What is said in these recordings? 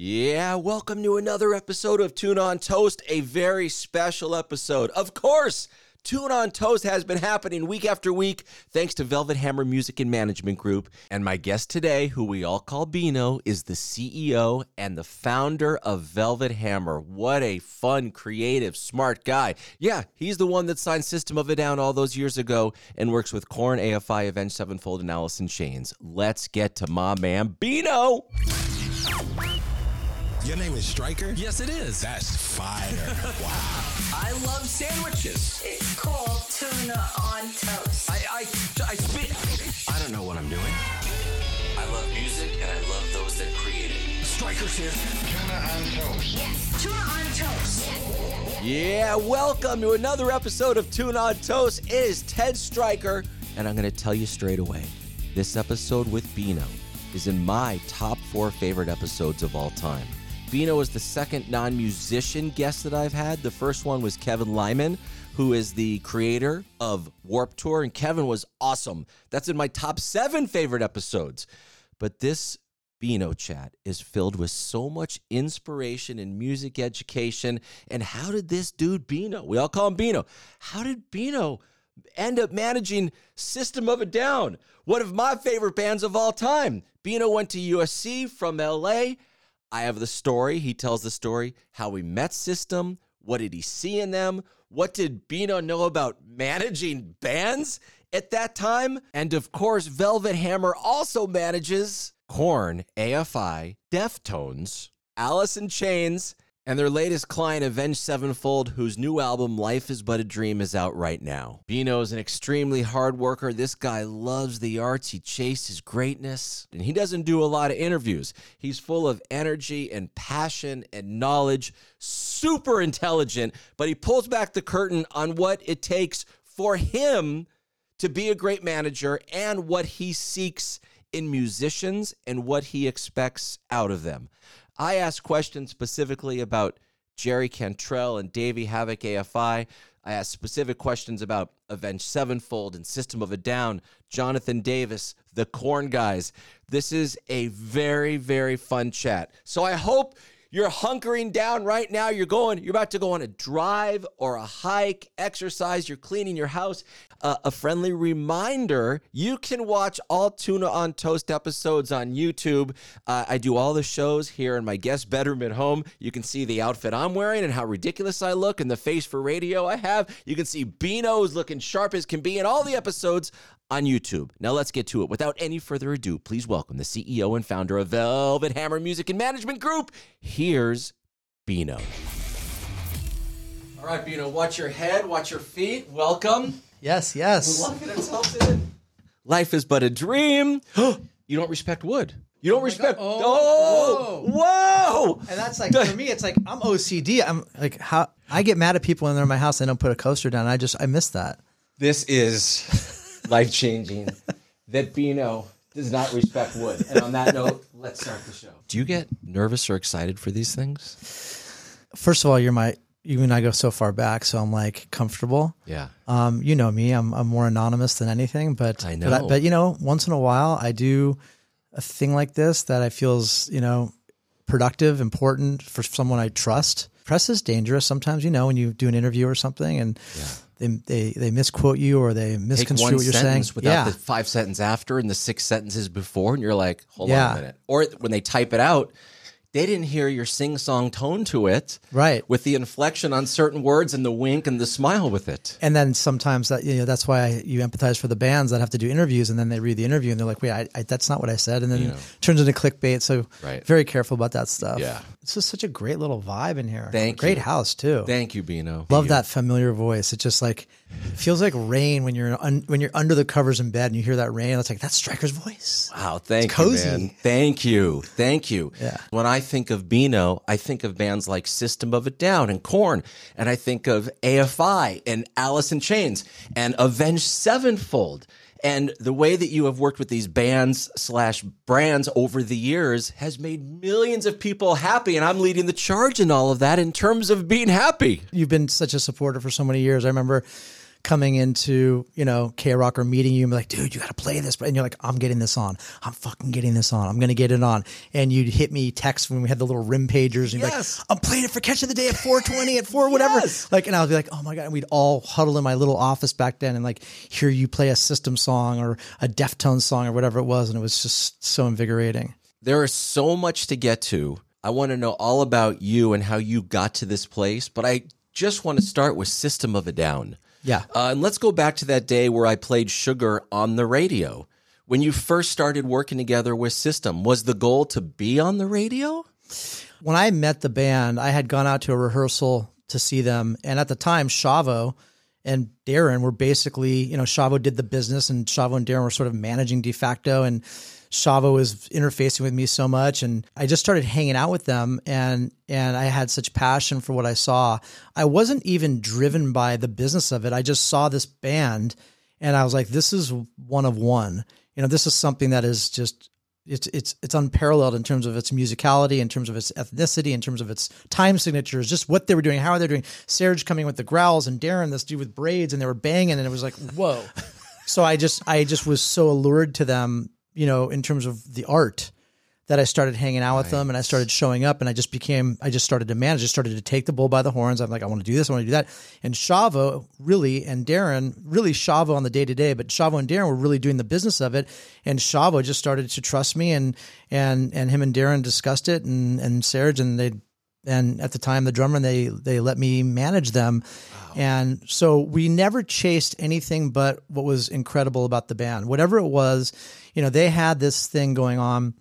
Yeah, welcome to another episode of Tuna on Toast, a very special episode. Of course, Tuna on Toast has been happening week after week thanks to Velvet Hammer Music and Management Group. And my guest today, who we all call Beno, is the CEO and the founder of Velvet Hammer. What a fun, creative, smart guy. Yeah, he's the one that signed System of a Down all those years ago and works with Korn, AFI, Avenged Sevenfold, and Alice in Chains. Let's get to my man, Beno. Your name is Stryker? Yes, it is. That's fire. wow. I love sandwiches. It's called tuna on toast. I, I, I spit. I don't know what I'm doing. I love music and I love those that create it. Stryker's here. Tuna on toast. Yes, tuna on toast. Yeah, welcome to another episode of Tuna on Toast. It is Ted Stryker, and I'm going to tell you straight away this episode with Beno is in my top four favorite episodes of all time. Beno is the second non musician guest that I've had. The first one was Kevin Lyman, who is the creator of Warped Tour, and Kevin was awesome. That's in my top seven favorite episodes. But this Beno chat is filled with so much inspiration and music education. And how did this dude, Beno, we all call him Beno, how did Beno end up managing System of a Down, one of my favorite bands of all time? Beno went to USC from LA. I have the story. He tells the story how we met System. What did he see in them? What did Beno know about managing bands at that time? And of course, Velvet Hammer also manages Korn, AFI, Deftones, Alice in Chains, and their latest client, Avenged Sevenfold, whose new album, Life is But a Dream, is out right now. Beno is an extremely hard worker. This guy loves the arts. He chases greatness, and he doesn't do a lot of interviews. He's full of energy and passion and knowledge, super intelligent, but he pulls back the curtain on what it takes for him to be a great manager and what he seeks in musicians and what he expects out of them. I asked questions specifically about Jerry Cantrell and Davey Havok AFI. I asked specific questions about Avenged Sevenfold and System of a Down, Jonathan Davis, the Korn guys. This is a very, very fun chat. So I hope you're hunkering down right now. You're going, you're about to go on a drive or a hike, exercise, you're cleaning your house. Uh, a friendly reminder you can watch all Tuna on Toast episodes on YouTube. Uh, I do all the shows here in my guest bedroom at home. You can see the outfit I'm wearing and how ridiculous I look and the face for radio I have. You can see Beno's looking sharp as can be in all the episodes on YouTube. Now let's get to it. Without any further ado, please welcome the CEO and founder of Velvet Hammer Music and Management Group. Here's Beno. All right, Beno, watch your head, watch your feet. Welcome. Yes, yes. Locking ourselves in. Life is but a dream. you don't respect wood. You don't oh respect. God. Oh, Oh, whoa! And that's like for me, it's like I'm OCD. I'm like how I get mad at people when they're in my house and they don't put a coaster down. I just I miss that. This is life changing. that Beno does not respect wood. And on that note, let's start the show. Do you get nervous or excited for these things? First of all, you're my you and I go so far back, so I'm like comfortable. Yeah. Um, you know me, I'm I'm more anonymous than anything, but I But, know. but you know, once in a while, I do a thing like this that I feels you know productive, important for someone I trust. Press is dangerous sometimes. You know, when you do an interview or something and. They, they they misquote you or they misconstrue what you're saying. without yeah, the five sentence after and the six sentences before, and you're like, hold on a minute. Or when they type it out, they didn't hear your sing song tone to it, Right. With the inflection on certain words and the wink and the smile with it. and then sometimes that you know that's why you empathize for the bands that have to do interviews and then they read the interview and they're like wait I, I, that's not what i said and then it turns into clickbait so Right. very careful about that stuff Yeah. It's is such a great little vibe in here Thank great you. house too Thank you, Beno. love that familiar voice it just like feels like rain when you're un, when you're under the covers in bed and you hear that rain it's like that's Stryker's voice Wow, thank It's you, cozy. man. Thank you, thank you. Yeah. When I think of Beno, I think of bands like System of a Down and Korn, and I think of AFI and Alice in Chains and Avenged Sevenfold. And the way that you have worked with these bands slash brands over the years has made millions of people happy, and I'm leading the charge in all of that in terms of being happy. you've been such a supporter for so many years i remember coming into, you know, K Rock or meeting you and be like, dude, you got to play this. And you're like, I'm getting this on. I'm fucking getting this on. I'm going to get it on. And you'd hit me text when we had the little rim pagers. And you'd Yes. be like, I'm playing it for catch of the day at 420 at 4, whatever. Yes. Like, and I would be like, oh my God. And we'd all huddle in my little office back then and like hear you play a system song or a Deftones song or whatever it was. And it was just so invigorating. There is so much to get to. I want to know all about you and how you got to this place, but I just want to start with System of a Down. Yeah. Uh, and let's go back to that day where I played Sugar on the radio. When you first started working together with System, was the goal to be on the radio? when I met the band, I had gone out to a rehearsal to see them, and at the time, Shavo and Daron were basically, you know, Shavo did the business, and Shavo and Daron were sort of managing de facto, and Shavo was interfacing with me so much, and I just started hanging out with them, and and I had such passion for what I saw. I wasn't even driven by the business of it. I just saw this band, and I was like, this is one of one. You know, this is something that is just it's it's it's unparalleled in terms of its musicality, in terms of its ethnicity, in terms of its time signatures, just what they were doing, how are they doing. Serge coming with the growls, and Daron, this dude with braids, and they were banging, and it was like, whoa. so I just I just was so allured to them, you know, in terms of the art that I started hanging out with them and I started showing up and I just became I just started to manage, just started to take the bull by the horns. I'm like, I want to do this, I want to do that. And Shavo really and Daron, really Shavo on the day to day, but Shavo and Daron were really doing the business of it. And Shavo just started to trust me and and and him and Daron discussed it and and Serge and they and at the time the drummer and they they let me manage them. And so we never chased anything but what was incredible about the band. Whatever it was, you know, they had this thing going on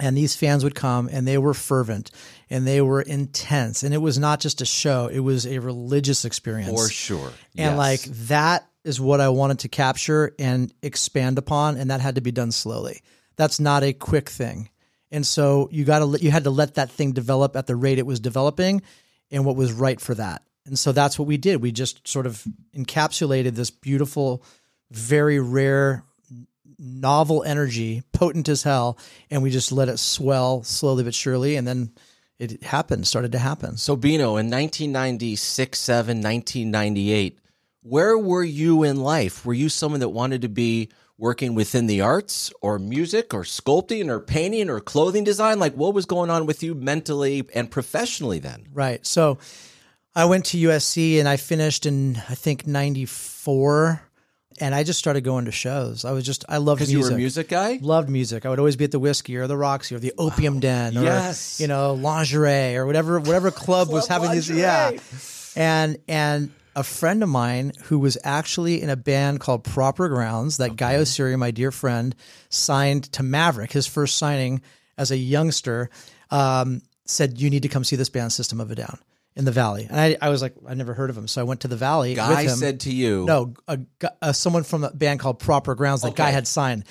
and these fans would come and they were fervent and they were intense and it was not just a show it was a religious experience For sure. and Yes. like that is what i wanted to capture and expand upon and that had to be done slowly that's not a quick thing and so you got to you had to let that thing develop at the rate it was developing and what was right for that and so that's what we did we just sort of encapsulated this beautiful very rare novel energy, potent as hell, and we just let it swell slowly but surely, and then it happened, started to happen. So, Beno, in 1996, 7, 1998, where were you in life? Were you someone that wanted to be working within the arts or music or sculpting or painting or clothing design? Like, what was going on with you mentally and professionally then? Right. So I went to USC and I finished in I think '94, and I just started going to shows. I was just I loved Because music. you were a music guy? Loved music. I would always be at the Whisky or the Roxy or the Opium Den or Yes. you know lingerie or whatever whatever club was having these. Yeah, and and a friend of mine who was actually in a band called Proper Grounds that Guy Oseary, my dear friend, signed to Maverick. His first signing as a youngster um, said, "You need to come see this band, System of a Down." In the Valley, and I, I was like, I never heard of him, so I went to the Valley. Guy with him. said to you, No, a, uh, someone from a band called Proper Grounds that guy had signed.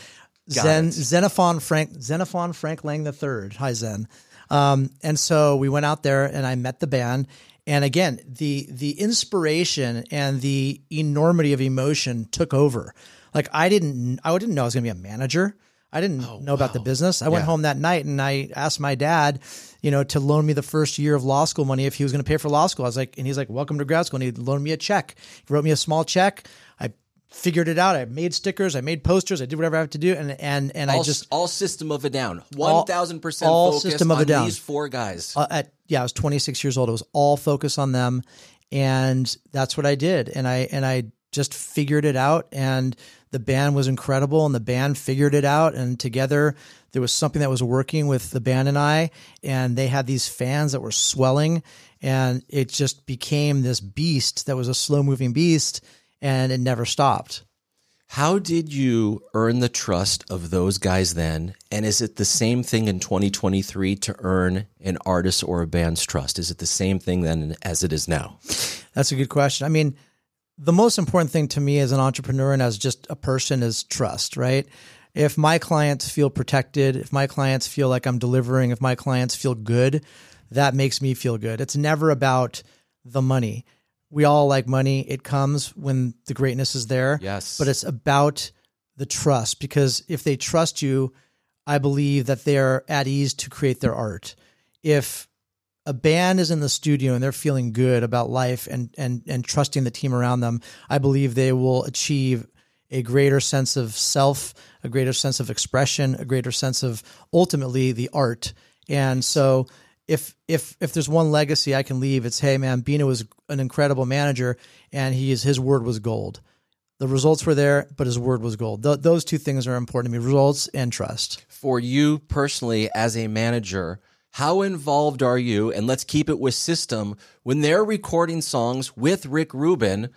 Got Zen it. Xenophon Frank Xenophon Frank Lang the third. Hi Zen. Um, and so we went out there and I met the band. And again, the the inspiration and the enormity of emotion took over. Like I didn't I didn't know I was gonna be a manager. I didn't oh, know about the business. I went home that night and I asked my dad, you know, to loan me the first year of law school money if he was going to pay for law school. I was like, and he's like, welcome to grad school. And he loaned me a check. He wrote me a small check. Figured it out. I made stickers. I made posters. I did whatever I have to do. And, and, and all, I just, all system of a down. 1000% all System of a Down. these four guys. uh, at, yeah, I was 26 years old. It was all focus on them. And that's what I did. And I, and I just figured it out. And the band was incredible and the band figured it out. And together there was something that was working with the band and I, and they had these fans that were swelling and it just became this beast that was a slow moving beast and it never stopped. How did you earn the trust of those guys then? And is it the same thing in 2023 to earn an artist or a band's trust? Is it the same thing then as it is now? That's a good question. I mean, the most important thing to me as an entrepreneur and as just a person is trust, right? If my clients feel protected, if my clients feel like I'm delivering, if my clients feel good, that makes me feel good. It's never about the money. We all like money. It comes when the greatness is there. Yes. But it's about the trust because if they trust you, I believe that they're at ease to create their art. If a band is in the studio and they're feeling good about life and and and trusting the team around them, I believe they will achieve a greater sense of self, a greater sense of expression, a greater sense of ultimately the art. And so if if if there's one legacy I can leave, it's hey man, Beno was an incredible manager and he is his word was gold. The results were there, but his word was gold. Th- those two things are important to me: results and trust. For you personally, as a manager, how involved are you? And let's keep it with System when they're recording songs with Rick Rubin.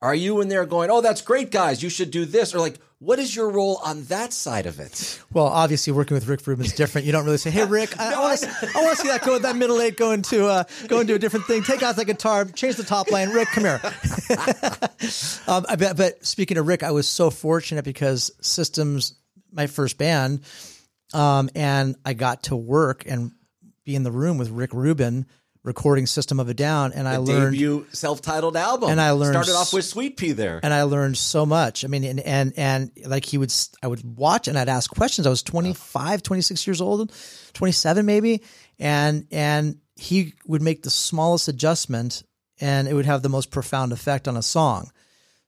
Are you in there going, "Oh, that's great, guys. You should do this," or like, what is your role on that side of it? Well, obviously, working with Rick Rubin's different. You don't really say, "Hey, Rick, I, to, I want to see that go that middle eight going to uh, going to a different thing. Take out that guitar, change the top line. Rick, come here." um, bet, but speaking of Rick, I was so fortunate because Systems, my first band, um, and I got to work and be in the room with Rick Rubin recording System of a Down, and I learned debut self-titled album, And I learned started off with Suite-Pee there. and I learned so much. I mean, and, and, and like he would, I would watch and I'd ask questions. I was 25, 26 years old, 27 maybe. And, and he would make the smallest adjustment and it would have the most profound effect on a song.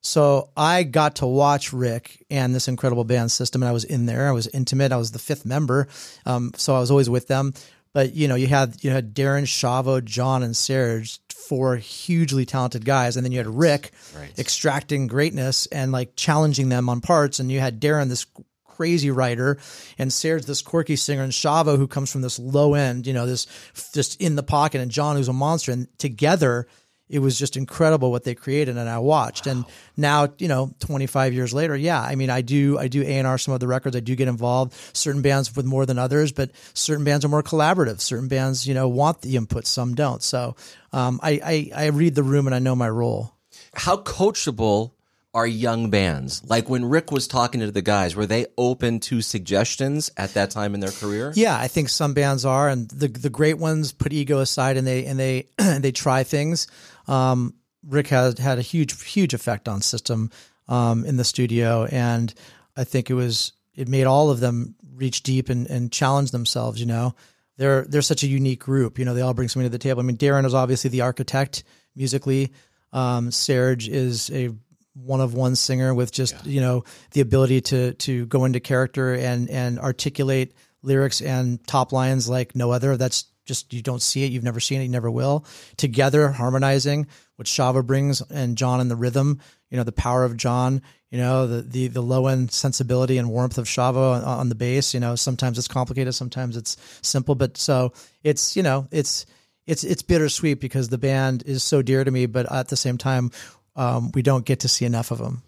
So I got to watch Rick and this incredible band system, and I was in there. I was intimate. I was the fifth member, um, so I was always with them. But you know, you had you had Daron, Shavo, John, and Serge, four hugely talented guys, and then you had Rick extracting greatness and like challenging them on parts, and you had Daron, this crazy writer, and Serge, this quirky singer, and Shavo, who comes from this low end, you know, this just in the pocket, and John, who's a monster, and together it was just incredible what they created and I watched. And now, you know, 25 years later, yeah, I mean, I do, I do A&R some of the records. I do get involved certain bands with more than others, but certain bands are more collaborative. Certain bands, you know, want the input, some don't. So, um, I, I, I read the room and I know my role. How coachable are young bands? Like when Rick was talking to the guys, were they open to suggestions at that time in their career? Yeah, I think some bands are, and the the great ones put ego aside and they and they and they try things. Um, Rick has had a huge huge effect on System um, in the studio, and I think it was it made all of them reach deep and, and challenge themselves. You know, they're they're such a unique group. You know, they all bring something to the table. I mean, Daron is obviously the architect musically. Um, Serge is a one of one singer with just you know the ability to to go into character and and articulate lyrics and top lines like no other. That's just you don't see it, you've never seen it, you never will. Together, harmonizing what Shavo brings and John and the rhythm. You know the power of John. You know the the the low end sensibility and warmth of Shavo on, on the bass. You know sometimes it's complicated, sometimes it's simple, but so it's you know it's it's it's bittersweet because the band is so dear to me, but at the same time, um, we don't get to see enough of them.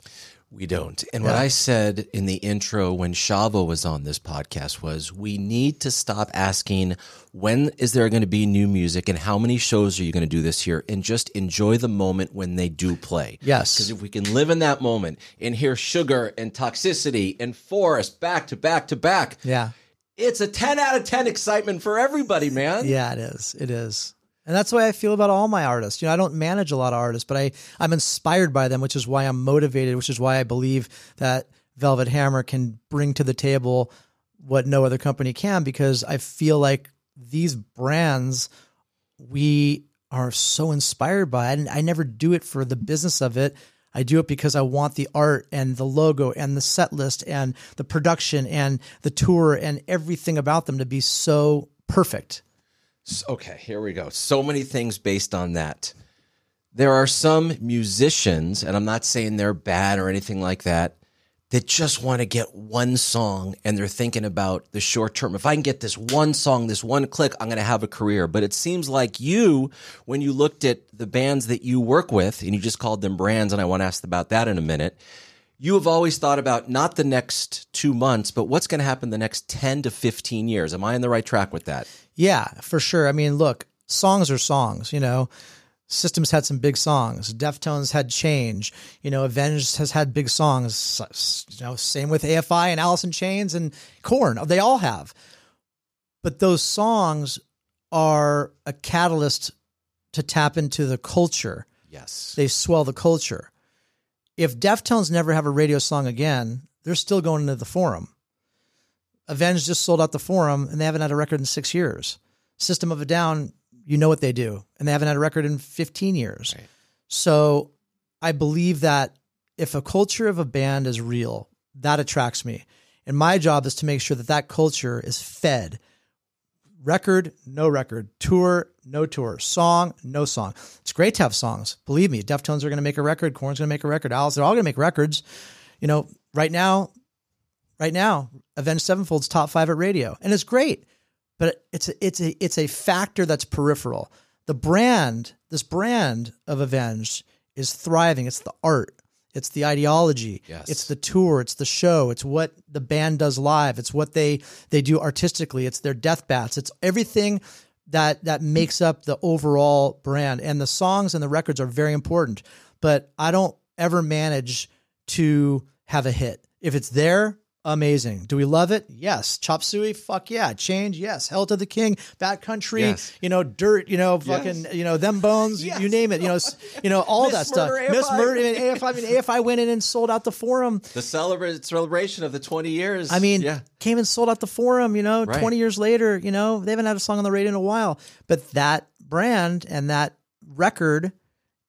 We don't. And what I said in the intro when Shavo was on this podcast was we need to stop asking when is there going to be new music and how many shows are you going to do this year and just enjoy the moment when they do play. Yes. Because if we can live in that moment and hear sugar and toxicity and forest back to back to back, Yeah, it's a 10 out of 10 excitement for everybody, man. yeah, it is. It is. And that's the way I feel about all my artists. You know, I don't manage a lot of artists, but I, I'm inspired by them, which is why I'm motivated, which is why I believe that Velvet Hammer can bring to the table what no other company can, because I feel like these brands we are so inspired by. And I never do it for the business of it. I do it because I want the art and the logo and the set list and the production and the tour and everything about them to be so perfect. Okay, here we go. So many things based on that. There are some musicians, and I'm not saying they're bad or anything like that, that just want to get one song and they're thinking about the short term. If I can get this one song, this one click, I'm going to have a career. But it seems like you, when you looked at the bands that you work with, and you just called them brands, and I want to ask about that in a minute, you have always thought about not the next two months, but what's going to happen the next 10 to 15 years. Am I on the right track with that? Yeah, for sure. I mean, look, songs are songs, you know. Systems had some big songs. Deftones had Change. You know, Avenged has had big songs. You know, same with AFI and Alice in Chains and Korn. They all have. But those songs are a catalyst to tap into the culture. Yes. They swell the culture. If Deftones never have a radio song again, they're still going into the forum. Avenged just sold out the forum and they haven't had a record in six years. System of a Down you know what they do, and they haven't had a record in 15 years. So I believe that if a culture of a band is real, that attracts me. And my job is to make sure that that culture is fed record, no record, tour, no tour, song, no song. It's great to have songs. Believe me, Deftones are going to make a record, Korn's going to make a record, Alice, they're all going to make records. You know, right now, right now, Avenged Sevenfold's top five at radio, and it's great. But it's a, it's a it's a factor that's peripheral. The brand, this brand of Avenged, is thriving. It's the art. It's the ideology. Yes. It's the tour. It's the show. It's what the band does live. It's what they they do artistically. It's their Deathbats. It's everything that that makes up the overall brand. And the songs and the records are very important. But I don't ever manage to have a hit. If it's there, amazing. Do we love it? Yes. Chop suey? Fuck yeah. Change? Yes. Hail to the King. Bat Country? Yes. You know, dirt. You know, fucking. You know, them bones. Yes. You name it. You know, you know all that stuff. Murder, Miss AFI. Murder. Mean, AFI. I mean, AFI went in and sold out the forum. The celebra- celebration of the 20 years. I mean, yeah. came and sold out the forum, you know, Right. 20 years later, you know, they haven't had a song on the radio in a while. But that brand and that record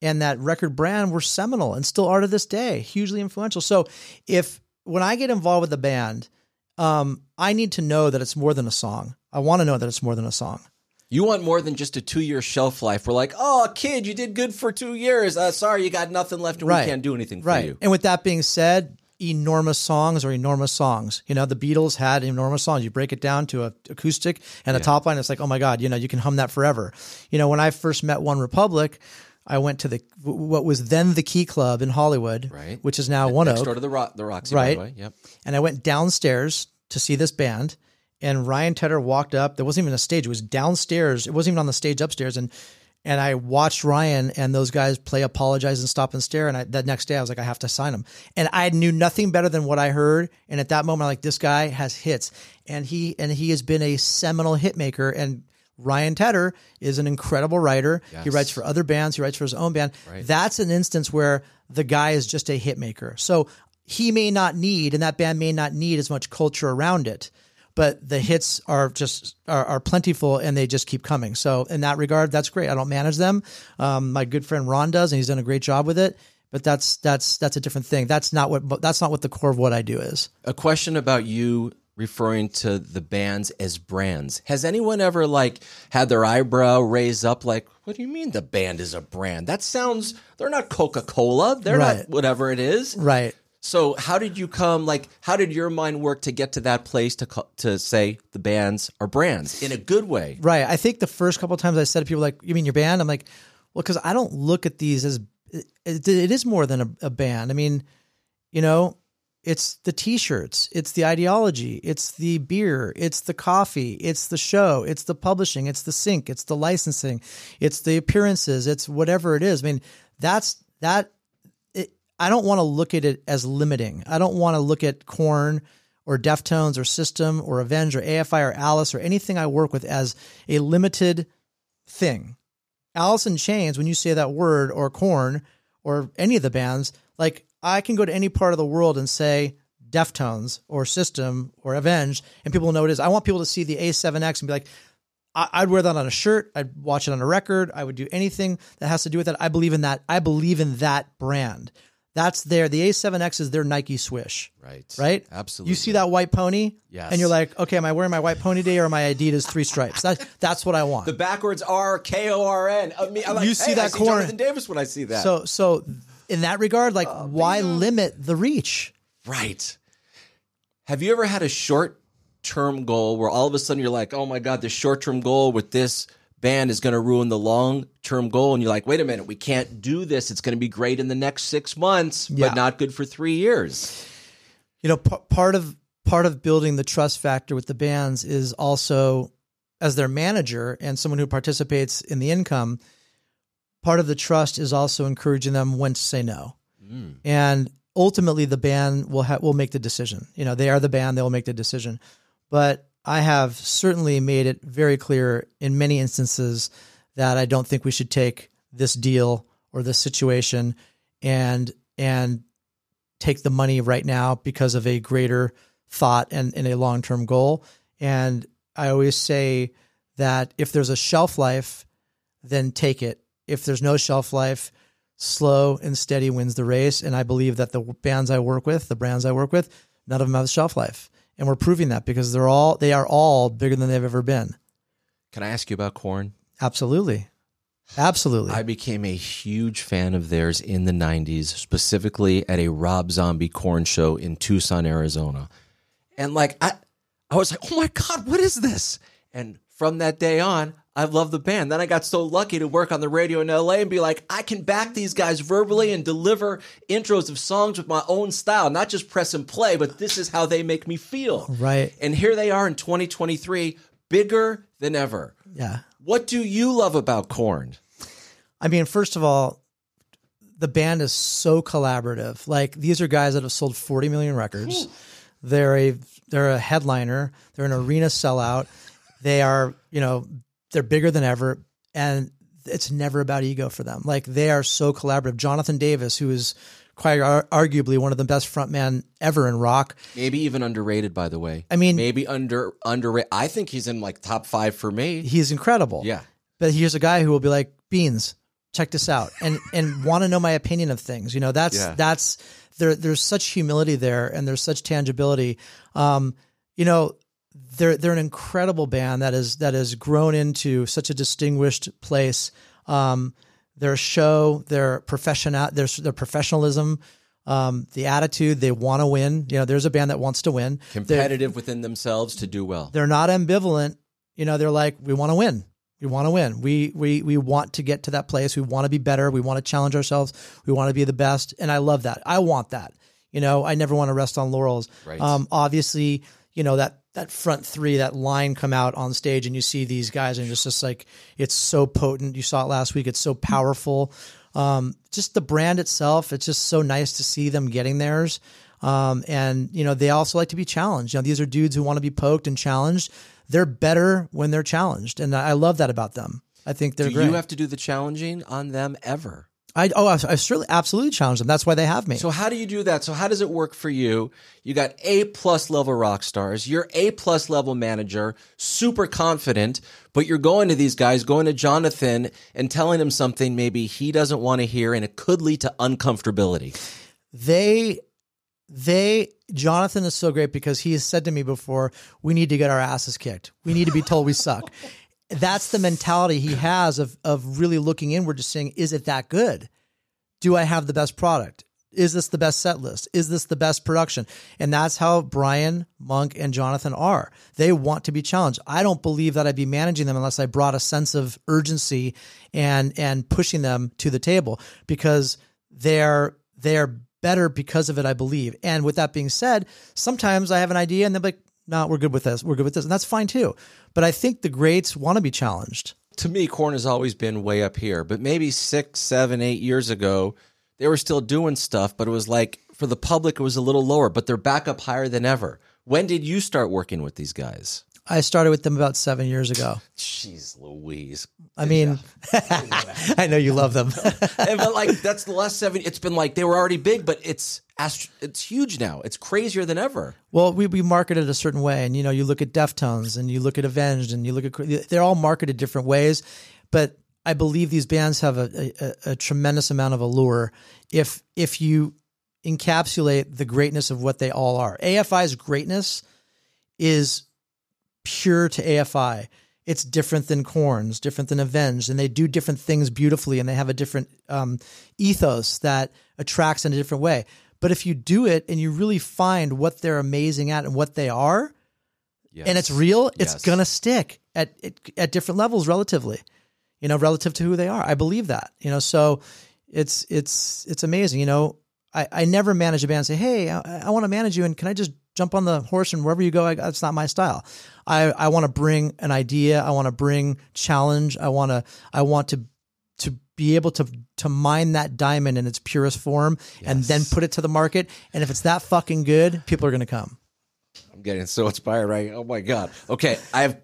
and that record brand were seminal and still are to this day, hugely influential. So if when I get involved with the band, um, I need to know that it's more than a song. I want to know that it's more than a song. You want more than just a two year shelf life. We're like, oh, kid, you did good for two years. Uh, sorry, you got nothing left and Right. we can't do anything for Right. you. And with that being said, enormous songs are enormous songs. You know, the Beatles had enormous songs. You break it down to a acoustic and a top line, it's like, oh my God, you know, you can hum that forever. You know, when I first met One Republic, I went to the what was then the Key Club in Hollywood, Right. which is now One Oak, door to the, Ro- the Roxy, Right. by the way. Yep. and I went downstairs to see this band. And Ryan Tedder walked up. There wasn't even a stage; it was downstairs. It wasn't even on the stage upstairs. And and I watched Ryan and those guys play "Apologize" and "Stop and Stare." And I, that next day, I was like, I have to sign him. And I knew nothing better than what I heard. And at that moment, I'm like, this guy has hits, and he and he has been a seminal hit maker. And Ryan Tedder is an incredible writer. He writes for other bands. He writes for his own band. That's an instance where the guy is just a hit maker. So he may not need, and that band may not need as much culture around it, but the hits are just are, are plentiful and they just keep coming. So in that regard, that's great. I don't manage them. Um, my good friend Ron does, and he's done a great job with it. But that's that's that's a different thing. That's not what that's not what the core of what I do is. A question about you referring to the bands as brands. Has anyone ever like had their eyebrow raised up like, what do you mean the band is a brand? That sounds they're not Coca-Cola. They're Right. not whatever it is. Right. So how did you come like how did your mind work to get to that place to to say the bands are brands in a good way? Right. I think the first couple of times I said to people like, "You mean your band?" I'm like, "Well, because I don't look at these as it, it is more than a, a band. I mean, you know, it's the T-shirts, it's the ideology, it's the beer, it's the coffee, it's the show, it's the publishing, it's the sync, it's the licensing, it's the appearances, it's whatever it is. I mean, that's that. It, I don't want to look at it as limiting. I don't want to look at Korn or Deftones or System or Avenge or AFI or Alice or anything I work with as a limited thing. Alice in Chains, when you say that word, or Korn, or any of the bands, like I can go to any part of the world and say Deftones or System or Avenge, and people will know what it is. I want people to see the A7X and be like, I- I'd wear that on a shirt. I'd watch it on a record. I would do anything that has to do with that. I believe in that. I believe in that brand. That's there. The A7X is their Nike swish. Right. Right? Absolutely. You see that white pony? Yes. And you're like, okay, am I wearing my white pony today or my Adidas three stripes? That, that's what I want. The backwards R K O R N. I mean, I'm like, You see hey, that I see. Jonathan Davis when I see that. So so in that regard, like oh, why limit the reach? Right. Have you ever had a short term goal where all of a sudden you're like, oh my God, this short term goal with this band is going to ruin the long term goal? And you're like, wait a minute, we can't do this. It's going to be great in the next six months, Yeah. but not good for three years. You know, p- part of part of building the trust factor with the bands is also as their manager and someone who participates in the income. Part of the trust is also encouraging them when to say no, and ultimately the band will ha- will make the decision. You know, they are the band; they will make the decision. But I have certainly made it very clear in many instances that I don't think we should take this deal or this situation and and take the money right now because of a greater thought and, and a long term goal. And I always say that if there's a shelf life then take it. If there's no shelf life, slow and steady wins the race. And I believe that the bands I work with, the brands I work with, none of them have shelf life. And we're proving that because they're all they are all bigger than they've ever been. Can I ask you about Korn? Absolutely. Absolutely. I became a huge fan of theirs in the 90s, specifically at a Rob Zombie Korn show in Tucson, Arizona. And like I I was like, "Oh my god, what is this?" And from that day on, I love the band. Then I got so lucky to work on the radio in LA and be like, I can back these guys verbally and deliver intros of songs with my own style, not just press and play, but this is how they make me feel. Right. And here they are in 2023, bigger than ever. yeah. What do you love about Korn? I mean, first of all, the band is so collaborative. Like these are guys that have sold 40 million records. They're a they're a headliner. They're an arena sellout. They are, you know, they're bigger than ever and it's never about ego for them. Like they are so collaborative. Jonathan Davis, who is quite ar- arguably one of the best frontmen ever in rock. Maybe even underrated, by the way. I mean- maybe under underrated. I think he's in like top five for me. He's incredible. Yeah. But here's a guy who will be like, Beans, check this out, and and want to know my opinion of things. You know, that's Yeah. that's there. There's such humility there, and there's such tangibility. Um, you know, they're they're an incredible band that is that has grown into such a distinguished place. Um, their show, their profession, their their professionalism. Um, the attitude they want to win. You know, there's a band that wants to win. They're- Competitive within themselves to do well. they're not ambivalent. You know, they're like, we want to win. We want to win. We we we want to get to that place. We want to be better. We want to challenge ourselves. We want to be the best. And I love that. I want that. You know, I never want to rest on laurels. Right. Um, obviously, you know that that front three, that line come out on stage, and you see these guys, and it's just like it's so potent. You saw it last week. It's so powerful. Um, just the brand itself. It's just so nice to see them getting theirs. Um, and you know, they also like to be challenged. You know, these are dudes who want to be poked and challenged. They're better when they're challenged, and I love that about them. I think they're do great. you have to do the challenging on them ever? I oh, I, I certainly absolutely challenge them. That's why they have me. So how do you do that? So how does it work for you? You got A plus level rock stars. You're A plus level manager, super confident, but you're going to these guys, going to Jonathan and telling him something maybe he doesn't want to hear, and it could lead to uncomfortability. they they Jonathan is so great because he has said to me before, we need to get our asses kicked. We need to be told we suck. That's the mentality he has of of really looking inward to saying, is it that good? Do I have the best product? Is this the best set list? Is this the best production? And that's how Brian, Monk, and Jonathan are. They want to be challenged. I don't believe that I'd be managing them unless I brought a sense of urgency and and pushing them to the table because they're they're better because of it, I believe. And with that being said, sometimes I have an idea and they're like, no, we're good with this. We're good with this. And that's fine too. But I think the greats want to be challenged. To me, Korn has always been way up here, but maybe six, seven, eight years ago, they were still doing stuff, but it was like for the public, it was a little lower, but they're back up higher than ever. When did you start working with these guys? I started with them about seven years ago. Jeez Louise. I mean, I know you love them. and, but like that's the last seven. It's been like they were already big, but it's it's huge now. It's crazier than ever. well, we, we market it a certain way. And, you know, you look at Deftones and you look at Avenged and you look at, they're all marketed different ways. But I believe these bands have a, a, a tremendous amount of allure if, if you encapsulate the greatness of what they all are. AFI's greatness is pure to AFI. It's different than Korn's, different than Avenged, and they do different things beautifully, and they have a different um, ethos that attracts in a different way. But if you do it and you really find what they're amazing at and what they are, Yes. and it's real, it's Yes. gonna stick at at- at different levels relatively. You know, relative to who they are. I believe that. You know, so it's it's it's amazing. You know, I, I never manage a band and say, "Hey, I, I want to manage you, and can I just jump on the horse and wherever you go?" I, that's not my style. I I want to bring an idea. I want to bring challenge. I want to I want to to be able to to mine that diamond in its purest form and then put it to the market. And if it's that fucking good, people are going to come. I'm getting so inspired right. Oh my god. Okay, I have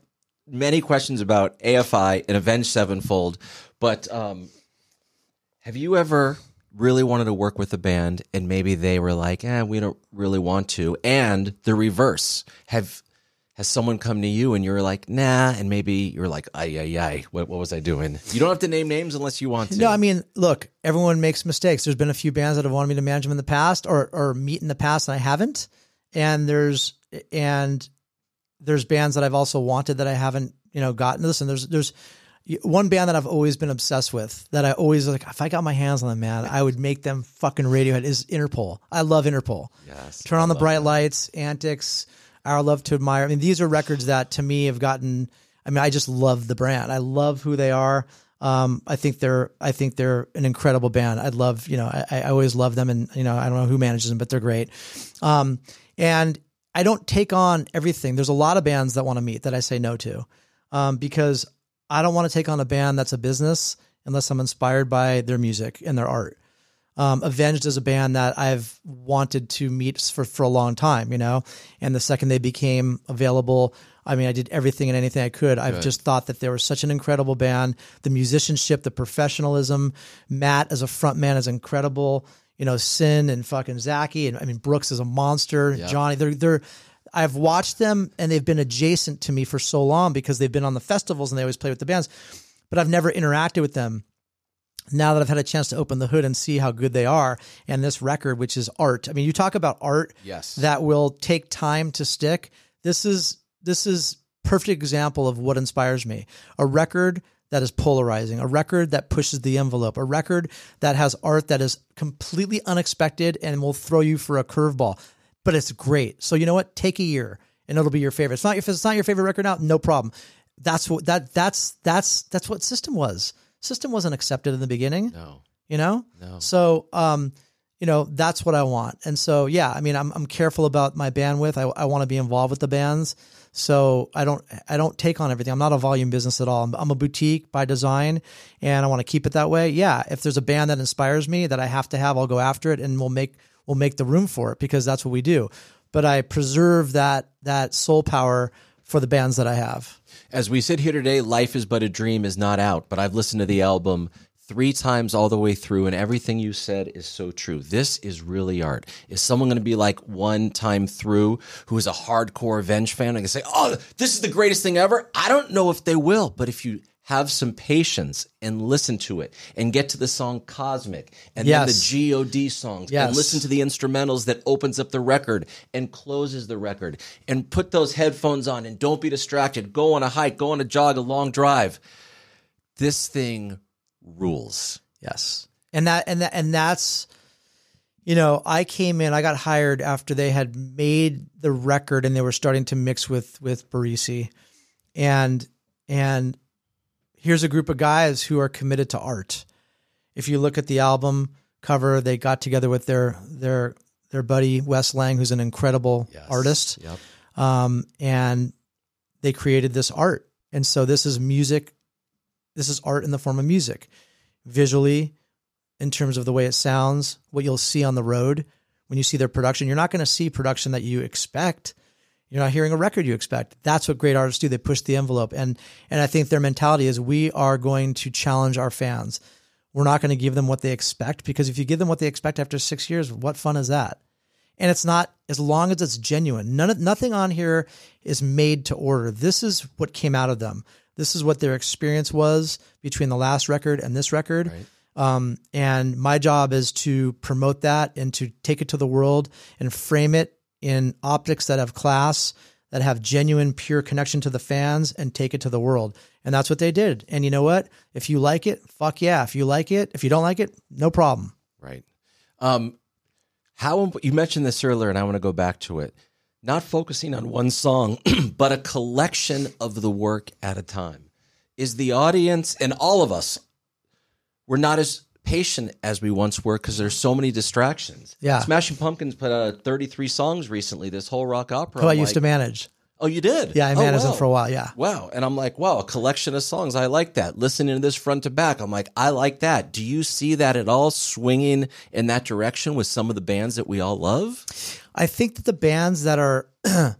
many questions about AFI and Avenged Sevenfold, but um, have you ever really wanted to work with a band and maybe they were like, "Eh, we don't really want to," and the reverse have has someone come to you and you're like, nah, and maybe you're like, ay, ay, ay, what, what was I doing? You don't have to name names unless you want to. No, I mean, look, everyone makes mistakes. There's been a few bands that have wanted me to manage them in the past or or meet in the past, and I haven't. And there's and there's bands that I've also wanted that I haven't, you know, gotten. To listen, there's there's one band that I've always been obsessed with that I always like. If I got my hands on them, man, I would make them fucking Radiohead. Is Interpol? I love Interpol. Yes, Turn I on the bright that. lights, Antics, Our Love to Admire. I mean, these are records that to me have gotten. I mean, I just love the brand. I love who they are. Um, I think they're. I think they're an incredible band. I'd love. You know, I, I always love them, and you know, I don't know who manages them, but they're great. Um, and I don't take on everything. There's a lot of bands that want to meet that I say no to, um, because I don't want to take on a band that's a business unless I'm inspired by their music and their art. Um, Avenged is a band that I've wanted to meet for, for a long time, you know, and the second they became available, I mean, I did everything and anything I could. I've just thought that they were such an incredible band. The musicianship, the professionalism, Matt as a frontman is incredible. You know, Syn and fucking Zacky, and I mean Brooks is a monster. Johnny, they're they're. I've watched them and they've been adjacent to me for so long because they've been on the festivals and they always play with the bands, but I've never interacted with them now that I've had a chance to open the hood and see how good they are, and this record, which is art. I mean, you talk about art Yes. that will take time to stick. This is this is perfect example of what inspires me. A record that is polarizing, a record that pushes the envelope, a record that has art that is completely unexpected and will throw you for a curveball. But it's great. So you know what? Take a year and it'll be your favorite. It's not if it's not your favorite record now, no problem. That's what that that's that's that's what System was. System wasn't accepted in the beginning No. you know No. so um you know that's what i want and so yeah i mean i'm, I'm careful about my bandwidth i, I want to be involved with the bands so i don't i don't take on everything i'm not a volume business at all i'm, I'm a boutique by design and i want to keep it that way yeah if there's a band that inspires me that i have to have i'll go after it and we'll make we'll make the room for it because that's what we do but i preserve that that soul power for the bands that i have As we sit here today, Life is But a Dream is not out, but I've listened to the album three times all the way through, and everything you said is so true. This is really art. Is someone going to be like one time through who is a hardcore Avenge fan and can say, oh, this is the greatest thing ever? I don't know if they will, but if you have some patience and listen to it and get to the song Cosmic and Yes. then the God songs Yes. and listen to the instrumentals that opens up the record and closes the record and put those headphones on and don't be distracted. Go on a hike, go on a jog, a long drive. This thing rules. Yes. And that and that and that's you know, I came in, I got hired after they had made the record and they were starting to mix with with Barresi. And and here's a group of guys who are committed to art. If you look at the album cover, they got together with their their their buddy Wes Lang, who's an incredible artist Yep. um, and they created this art. And so this is music. This is art in the form of music, visually, in terms of the way it sounds. What you'll see on the road when you see their production, you're not going to see production that you expect. You're not hearing a record you expect. That's what great artists do. They push the envelope, and and I think their mentality is we are going to challenge our fans. We're not going to give them what they expect because if you give them what they expect after six years, what fun is that? and it's not as long as it's genuine. None of, nothing on here is made to order. This is what came out of them. This is what their experience was between the last record and this record. Um, and my job is to promote that and to take it to the world and frame it in optics that have class, that have genuine, pure connection to the fans, and take it to the world. And that's what they did. And you know what? If you like it, fuck yeah. If you like it, if you don't like it, no problem. Right. Um, how you mentioned this earlier, and I want to go back to it. Not focusing on one song, but a collection of the work at a time. Is the audience and all of us, we're not as patient as we once were because there's so many distractions. Yeah. Smashing Pumpkins put out 33 songs recently. This whole rock opera. Who I used to manage. Oh, you did? Yeah, I Oh, managed wow. them for a while. Yeah. Wow. And I'm like, wow, a collection of songs. I like that. Listening to this front to back, I'm like, I like that. Do you see that at all swinging in that direction with some of the bands that we all love? I think that the bands that are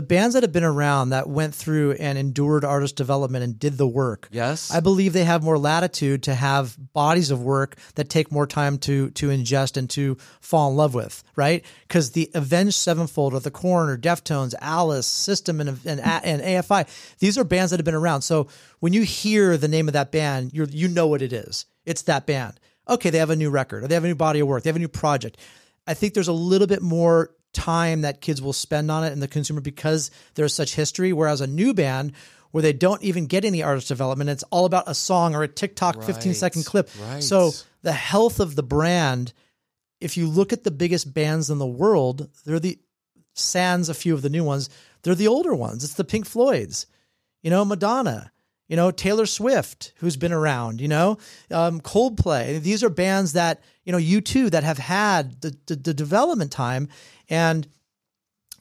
the bands that have been around that went through and endured artist development and did the work. Yes. I believe they have more latitude to have bodies of work that take more time to to ingest and to fall in love with, right? Because the Avenged Sevenfold or the Korn or Deftones, Alice, System, and and, and AFI, these are bands that have been around. So when you hear the name of that band, you you know what it is. It's that band. Okay, they have a new record or they have a new body of work. They have a new project. I think there's a little bit more time that kids will spend on it and the consumer because there's such history. Whereas a new band where they don't even get any artist development, it's all about a song or a TikTok 15 second clip. right. So the health of the brand, if you look at the biggest bands in the world, they're the sans a few of the new ones, they're the older ones. It's the Pink Floyds, you know, Madonna, you know, Taylor Swift, who's been around, you know, um, Coldplay. These are bands that, you know, U2, that have had the, the, the development time. And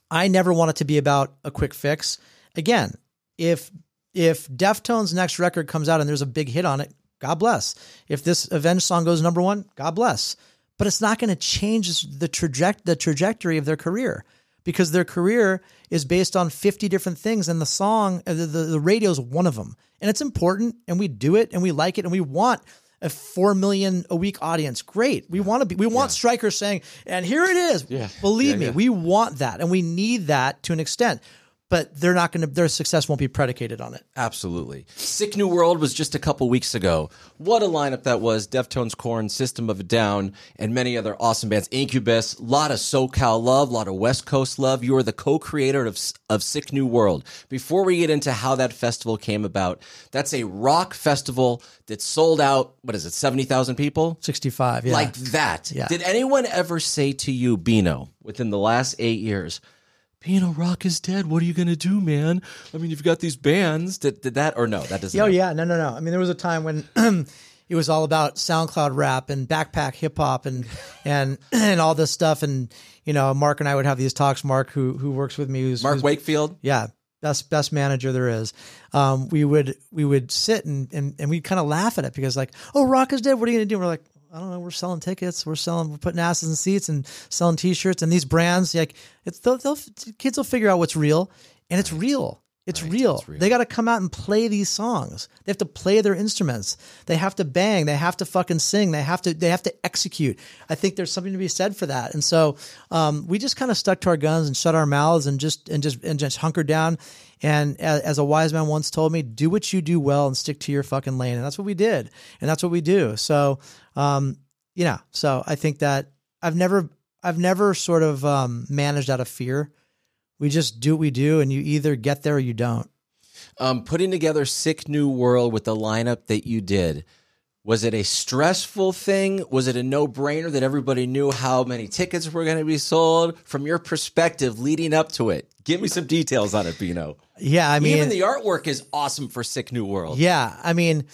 I never want it to be about a quick fix. Again, if if Deftones' next record comes out and there's a big hit on it, God bless. If this Avenged song goes number one, God bless. But it's not going to change the traject the trajectory of their career because their career is based on 50 different things and the song uh, the, the, the radio is one of them. And it's important and we do it and we like it and we want a 4 million a week audience. Great. We want to be we want Stryker's saying and here it is. Yeah. believe Yeah, me yeah. we want that and we need that to an extent but they're not going to their success won't be predicated on it Absolutely. Sick New World was just a couple weeks ago. What a lineup that was. Deftones, Korn, System of a Down, and many other awesome bands. Incubus, a lot of SoCal love, a lot of West Coast love. You are the co-creator of, of Sick New World. Before we get into how that festival came about, that's a rock festival that sold out, what is it, 70,000 people? 65 yeah Like that. Yeah. Did anyone ever say to you, Beno, within the last eight years, Beno, rock is dead. What are you going to do, man? I mean, you've got these bands. Did, did that or no? That doesn't. Oh happen. yeah, no, no, no. I mean, there was a time when it was all about SoundCloud rap and backpack hip hop and and and all this stuff. And you know, Mark and I would have these talks. Mark, who who works with me, who's Mark who's- Wakefield. yeah, best best manager there is. Um, we would we would sit and and, and we'd kind of laugh at it because like, oh, rock is dead. What are you gonna do? And We're like. I don't know. We're selling tickets. We're selling. We're putting asses in seats and selling T-shirts. And these brands, like, it's they'll, they'll kids will figure out what's real, and it's real. It's real. real. They got to come out and play these songs. They have to play their instruments. They have to bang. They have to fucking sing. They have to. They have to execute. I think there's something to be said for that. And so um, we just kind of stuck to our guns and shut our mouths and just and just and just hunkered down. And as, as a wise man once told me, do what you do well and stick to your fucking lane. And that's what we did. And that's what we do. So, um, you know, so I think that I've never, I've never sort of um, managed out of fear. We just do what we do, and you either get there or you don't. Um, putting together Sick New World with the lineup that you did. Was it a stressful thing? Was it a no brainer that everybody knew how many tickets were going to be sold? From your perspective, leading up to it, give me some details on it, Beno. Yeah, I mean, Even the artwork is awesome for Sick New World. Yeah, I mean,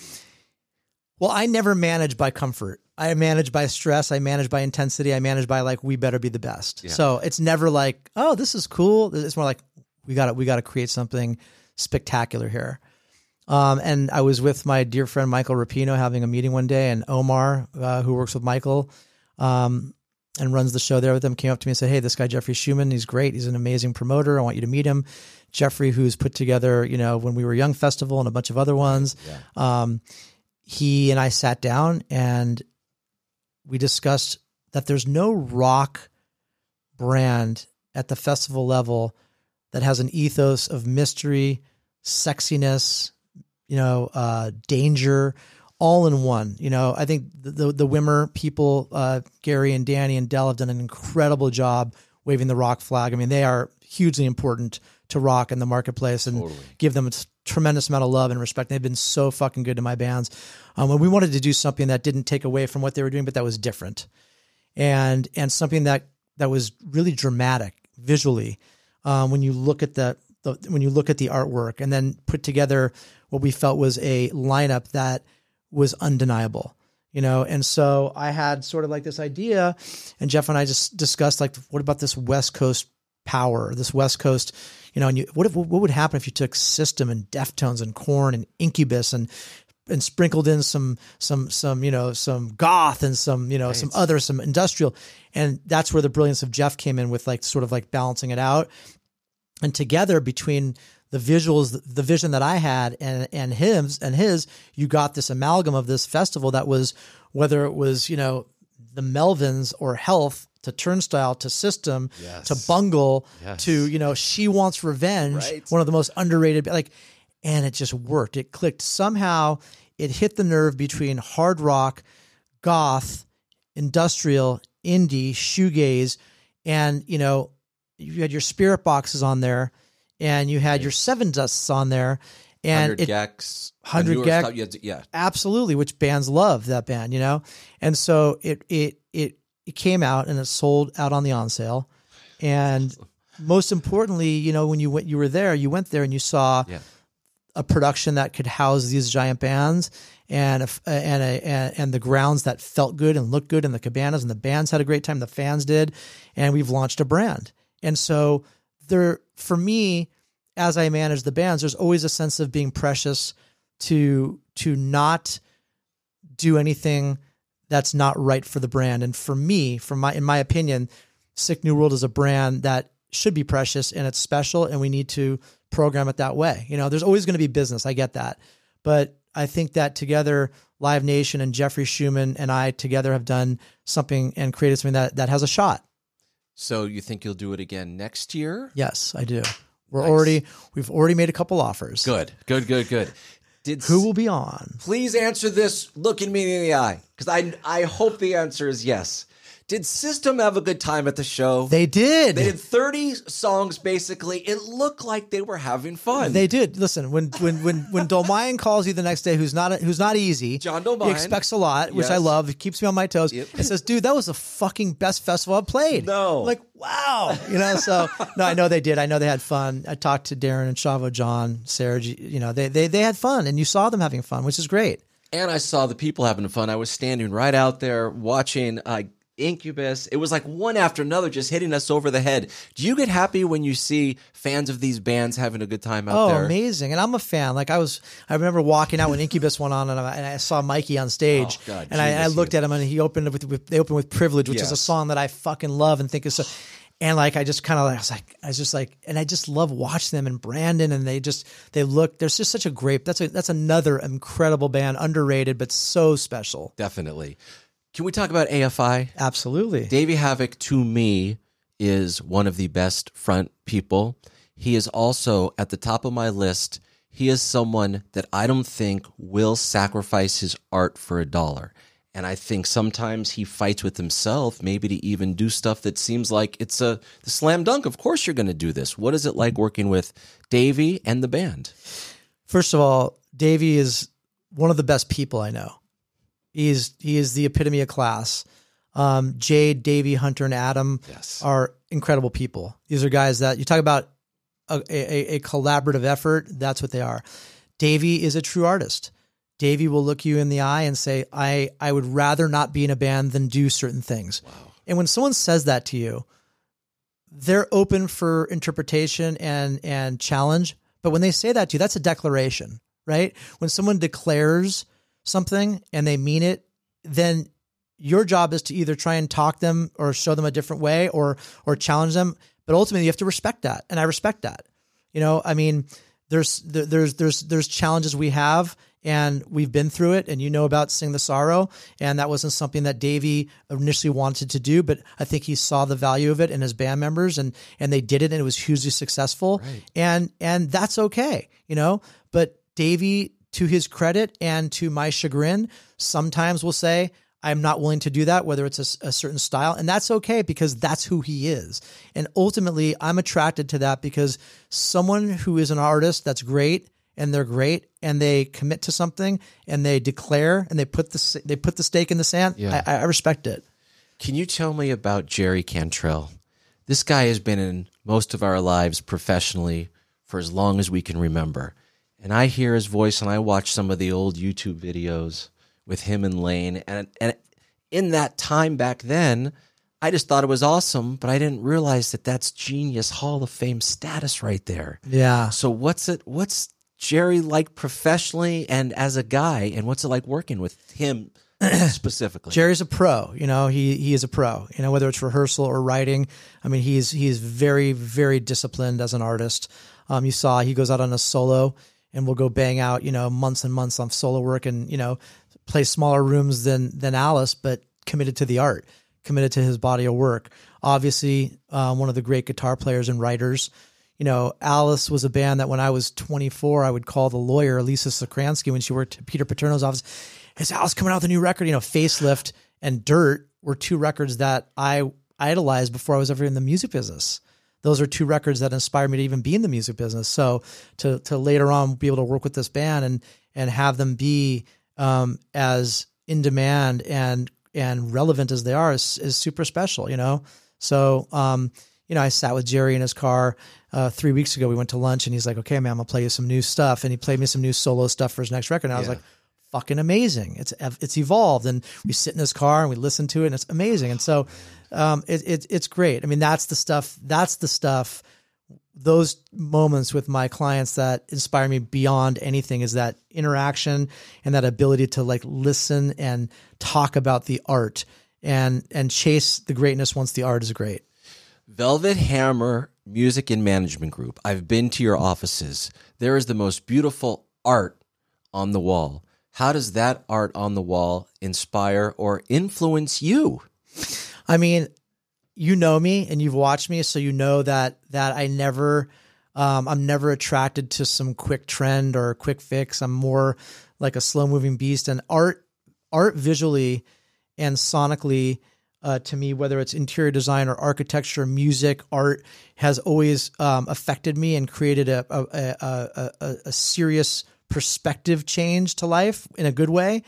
well, I never manage by comfort. I manage by stress. I manage by intensity. I manage by like we better be the best. So it's never like, oh, this is cool. It's more like we got to we got to create something spectacular here. Um, and I was with my dear friend Michael Rapino having a meeting one day, and Omar, uh, who works with Michael, um, and runs the show there with him, came up to me and said, "Hey, this guy Jeffrey Schumann, he's great. He's an amazing promoter. I want you to meet him." Jeffrey, who's put together, you know, when we were young festival and a bunch of other ones. Um, he and I sat down and we discussed that there's no rock brand at the festival level that has an ethos of mystery, sexiness, you know, uh, danger, all in one. You know, I think the the, the Wimmer people, uh, Gary and Danny and Dell have done an incredible job waving the rock flag. I mean, they are hugely important to rock in the marketplace and give them tremendous amount of love and respect. They've been so fucking good to my bands. Um, and we wanted to do something that didn't take away from what they were doing, but that was different and and something that that was really dramatic visually um, when you look at the, the when you look at the artwork and then put together what we felt was a lineup that was undeniable you know and so i had sort of like this idea and jeff and i just discussed like what about this west coast power this west coast you know and you what if, what would happen if you took system and deftones and Korn and incubus and and sprinkled in some some some you know some goth and some you know some other some industrial? And that's where the brilliance of jeff came in with like sort of like balancing it out. And together between the visuals, the vision that I had and, and his and his, you got this amalgam of this festival that was, whether it was, you know, the Melvins or health to turnstile to system to bungle to, you know, she wants revenge, Right. one of the most underrated, like, and it just worked. It clicked somehow. It hit the nerve between hard rock, goth, industrial, indie, shoegaze, and you know, you had your Spiritboxes on there, and you had your Sevendusts on there, and 100 it gecs. 100 newer gecs. stuff, you had to- Yeah. absolutely, which bands love that band, you know, and so it it it it came out and it sold out on the on sale, and most importantly, you know, when you went, you were there, you went there and you saw Yeah. a production that could house these giant bands and a, uh, and a, and and the grounds that felt good and looked good and the cabanas and the bands had a great time the fans did and we've launched a brand and so there for me as I manage the bands there's always a sense of being precious to to not do anything that's not right for the brand and for me from my in my opinion Sick New World is a brand that should be precious and it's special and we need to program it that way. You know, there's always going to be business. I get that. But I think that together Live Nation and Jeffrey Schumann and I together have done something and created something that that has a shot. So you think you'll do it again next year? Yes, I do. We're Nice. already we've already made a couple offers. Good. Good. Good. Good. Did Who will be on? please answer this looking me in the eye because I I hope the answer is yes. Did System have a good time at the show? They did. They did 30 songs basically. It looked like they were having fun. They did. Listen, when when when when Dolmayan calls you the next day, who's not who's not easy. John Dolmayan He expects a lot, which I love. It keeps me on my toes. Yep. It says, "Dude, that was the fucking best festival I've played." No. like wow, you know. So no, I know they did. I know they had fun. I talked to Daron and Shavo, John, Serj. You know, they they they had fun, and you saw them having fun, which is great. and I saw the people having fun. I was standing right out there watching uh, Incubus. It was like one after another just hitting us over the head. Do you get happy when you see fans of these bands having a good time out Oh, there? Oh, amazing! And I'm a fan. Like I was, I remember walking out when Incubus went on, and I, and I saw Mikey on stage, Oh, God, and I, I looked you. at him, and he opened with, with they opened with "Privilege," which is a song that I fucking love and think is so. And like I just kind of like I was like I was just like and I just love watching them and Brandon and they just they look there's just such a great that's a that's another incredible band underrated but so special Definitely. Can we talk about AFI? absolutely Davey Havok, to me, is one of the best front people. He is also at the top of my list. He is someone that I don't think will sacrifice his art for a dollar. And I think sometimes he fights with himself, maybe to even do stuff that seems like it's a the slam dunk. Of course, you're going to do this. What is it like working with Davey and the band? First of all, Davey is one of the best people I know. He's he is the epitome of class. Um, Jade, Davey, Hunter, and Adam Yes. are incredible people. These are guys that you talk about a, a, a collaborative effort. That's what they are. Davey is a true artist. Davey will look you in the eye and say, "I I would rather not be in a band than do certain things." And when someone says that to you, they're open for interpretation and and challenge. But when they say that to you, that's a declaration, right? When someone declares something and they mean it, then your job is to either try and talk them or show them a different way or or challenge them. But ultimately, you have to respect that, and I respect that. You know, I mean, there's there's there's there's challenges we have, and we've been through it. And you know about Sing the Sorrow, and that wasn't something that Davey initially wanted to do, but I think he saw the value of it in his band members, and and they did it, and it was hugely successful. And and that's okay, you know. But Davey, to his credit and to my chagrin, sometimes will say. I'm not willing to do that, whether it's a certain style. And that's okay because that's who he is. And ultimately, I'm attracted to that because someone who is an artist that's great and they're great and they commit to something and they declare and they put the they put the stake in the sand. Yeah. I, I respect it. Can you tell me about Jerry Cantrell? This guy has been in most of our lives professionally for as long as we can remember. And I hear his voice and I watch some of the old YouTube videos with him and Lane. And, and in that time back then, I just thought it was awesome, but I didn't realize that that's genius Hall of Fame status right there. Yeah. So what's it what's Jerry like professionally and as a guy and what's it like working with him specifically? Jerry's a pro. You know, he he is a pro. You know, whether it's rehearsal or writing. I mean, he's he's very very disciplined as an artist. Um, you saw he goes out on a solo and we'll go bang out you know months and months on solo work and you know play smaller rooms than than Alice, but committed to the art, committed to his body of work. Obviously, um, one of the great guitar players and writers. You know, Alice was a band that when I was 24, I would call the lawyer Lisa Sokransky when she worked at Peter Paterno's office. Is Alice coming out with a new record? You know, Facelift and Dirt were two records that I idolized before I was ever in the music business. Those are two records that inspired me to even be in the music business. So to to later on be able to work with this band and and have them be um, as in demand and and relevant as they are is, is super special. You know, so um, you know, I sat with Jerry in his car uh, three weeks ago. We went to lunch, and he's like, "Okay, man, I'm gonna play you some new stuff." And he played me some new solo stuff for his next record. And I was like, "Fucking amazing! It's it's evolved." And we sit in his car and we listen to it, and it's amazing. And so, um, it, it it's great. I mean, that's the stuff. That's the stuff. Those moments with my clients that inspire me beyond anything is that interaction and that ability to like listen and talk about the art and and chase the greatness once the art is great. Velvet Hammer Music and Management Group. I've been to your offices. There is the most beautiful art on the wall. How does that art on the wall inspire or influence you? I mean, you know me and you've watched me, so you know that that I never, um, I'm never attracted to some quick trend or quick fix. I'm more like a slow moving beast, and art, art visually and sonically. Uh, to me, whether it's interior design or architecture, music, art has always um, affected me and created a a, a, a, a, serious perspective change to life in a good way.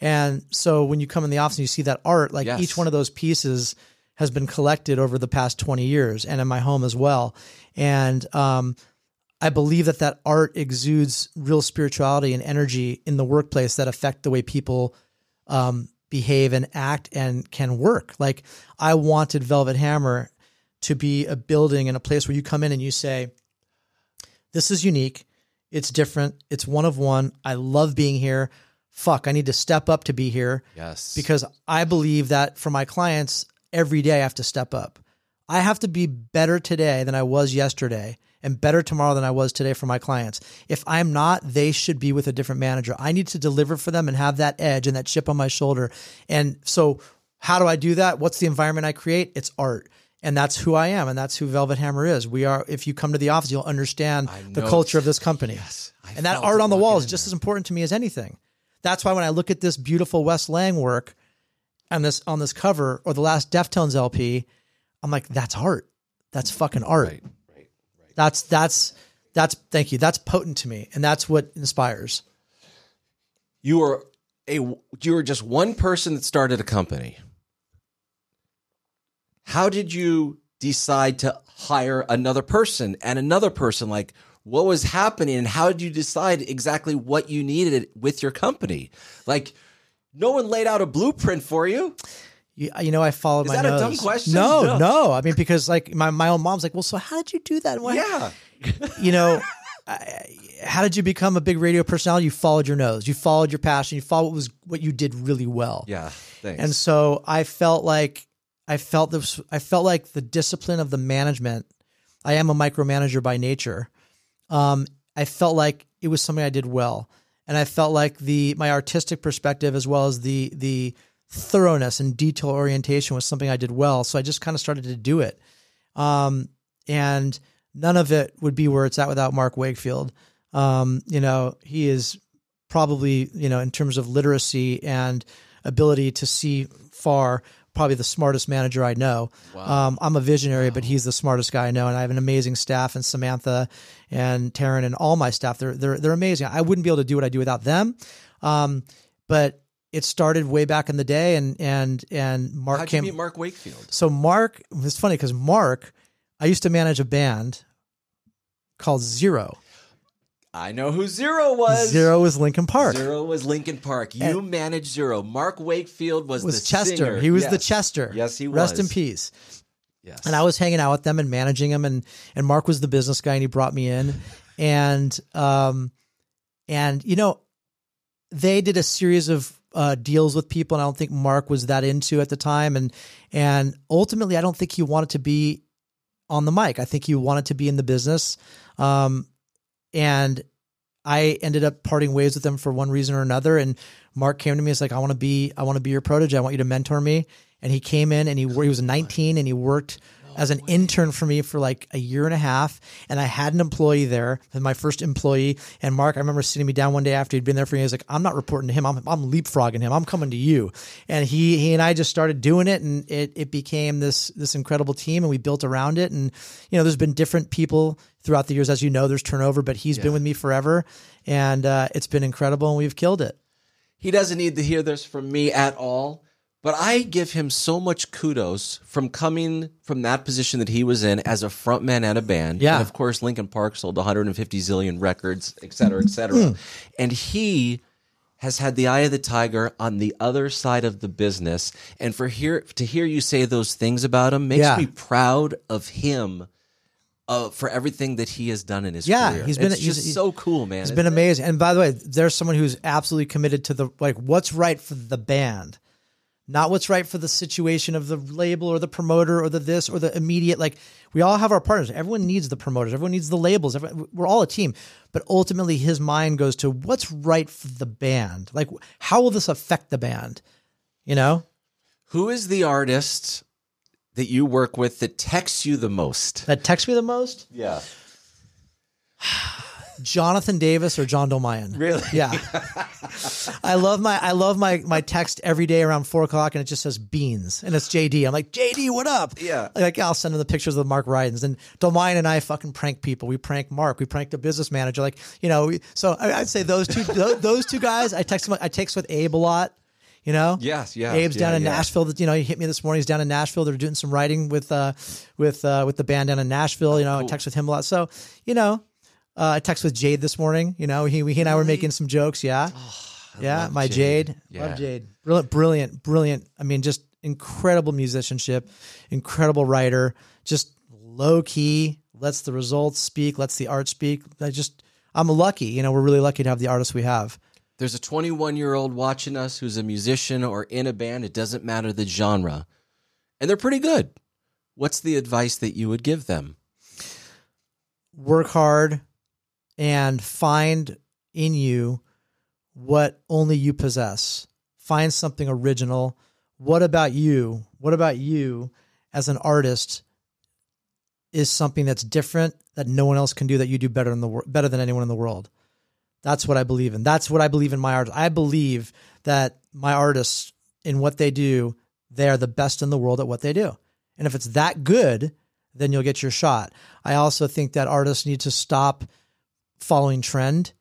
And so when you come in the office and you see that art, like Yes. each one of those pieces has been collected over the past 20 years and in my home as well. And um, I believe that that art exudes real spirituality and energy in the workplace that affect the way people um, behave and act and can work. Like I wanted Velvet Hammer to be a building and a place where you come in and you say, this is unique. It's different. It's one of one. I love being here. Fuck, I need to step up to be here Yes. because I believe that for my clients, every day I have to step up. I have to be better today than I was yesterday and better tomorrow than I was today for my clients. If I'm not, they should be with a different manager. I need to deliver for them and have that edge and that chip on my shoulder. And so, how do I do that? What's the environment I create? It's art. And that's who I am, and that's who Velvet Hammer is. We are. If you come to the office, you'll understand the culture of this company. Yes, and that art on the wall is just as important to me as anything. That's why when I look at this beautiful Wes Lang work on this on this cover or the last Deftones LP, I'm like, that's art. That's fucking art. Right, right, right. That's that's that's thank you. That's potent to me, and that's what inspires. You are a you were just one person that started a company. How did you decide to hire another person and another person? Like what was happening and how did you decide exactly what you needed with your company? Like no one laid out a blueprint for you. You, uh, you know, I followed Is my that a nose. dumb question? No, No. no, I mean, because like my, my own mom's like, well, so how did you do that? Why- Yeah. you know, I, how did you become a big radio personality? You followed your nose. You followed your passion. You followed what was what you did really well. Yeah. Thanks. And so I felt like I felt this I felt like the discipline of the management. I am a micromanager by nature. Um, I felt like it was something I did well. And I felt like the my artistic perspective as well as the the thoroughness and detail orientation was something I did well. So I just kind of started to do it. Um, and none of it would be where it's at without Mark Wakefield. Um, you know, he is probably, you know, in terms of literacy and ability to see far, probably the smartest manager I know. Um, I'm a visionary, but he's the smartest guy I know, and I have an amazing staff. And Samantha and Taryn and all my staff, they're they're they're amazing. I wouldn't be able to do what I do without them. Um, but it started way back in the day, and and and Mark How'd you came. meet Mark Wakefield? So Mark, it's funny because Mark, I used to manage a band called Xero. I know who Xero was. Xero was Linkin Park. Xero was Linkin Park. You managed Xero. Mark Wakefield was, was the Chester. singer. He was the Chester. Yes, he Rest in peace. Yes. And I was hanging out with them and managing them, and and Mark was the business guy, and he brought me in, and um, and you know, they did a series of uh, deals with people, and I don't think Mark was that into at the time. And and ultimately, I don't think he wanted to be on the mic. I think he wanted to be in the business. Um, and I ended up parting ways with him for one reason or another. And Mark came to me. It's like, I want to be, I want to be your protege. I want you to mentor me. And he came in and he, he was 19 and he worked as an intern for me for like a year and a half. And I had an employee there, my first employee. And Mark, I remember sitting me down one day after he'd been there for was like, I'm not reporting to him. I'm, I'm leapfrogging him. I'm coming to you. And he, he and I just started doing it and it, it became this, this incredible team and we built around it. And, you know, there's been different people throughout the years. As you know, there's turnover, but he's been with me forever and uh, it's been incredible and we've killed it. He doesn't need to hear this from me at all, but I give him so much kudos from coming from that position that he was in as a frontman at a band. Yeah. And of course, Linkin Park sold 150 zillion records, et cetera, et cetera. and he has had the eye of the tiger on the other side of the business. And for hear to hear you say those things about him makes Yeah. me proud of him. Uh, for everything that he has done in his Yeah, career, he's been- it's he's- just he's- so cool, man. It's been amazing. And by the way, there's someone who's absolutely committed to the like what's right for the band, not what's right for the situation of the label or the promoter or the this or the immediate. Like we all have our partners. Everyone needs the promoters. Everyone needs the labels. Everyone, we're all a team. But ultimately, his mind goes to what's right for the band. Like how will this affect the band? You know, Who is the artist that you work with that texts you the most? that texts me the most. Yeah. Jonathan Davis or John Dolmayan. Really? Yeah. I love my I love my my text every day around four o'clock and it just says beans and it's JD. I'm like JD, what up? Yeah. Like I'll send him the pictures of Mark Rydens and Dolmayan and I fucking prank people. We prank Mark. We prank the business manager. Like you know. We, so I, I'd say those two those, those two guys. I text them. I text with Abe a lot. You know. Yes, yes, Abe's down in yeah. Nashville. You know, he hit me this morning. He's down in Nashville. They're doing some writing with uh with uh with the band down in Nashville. You know, I text with him a lot. So you know. Uh, I text with Jade this morning. You know, he, he and I were making some jokes. Yeah, yeah. love My Jade. Jade, Yeah. love Jade. Brilliant, brilliant, brilliant. I mean, just incredible musicianship, incredible writer. Just low key, lets the results speak, lets the art speak. I just, I'm lucky. You know, we're really lucky to have the artists we have. There's a 21 year old watching us who's a musician or in a band. It doesn't matter the genre. And they're pretty good. What's the advice that you would give them? Work hard and find in you what only you possess. Find something original. What about you? What about you as an artist is something that's different that no one else can do that you do better in the better than anyone in the world. That's what I believe in. That's what I believe in my art. I believe that my artists in what they do, they are the best in the world at what they do. And if it's that good, then you'll get your shot. I also think that artists need to stop following trend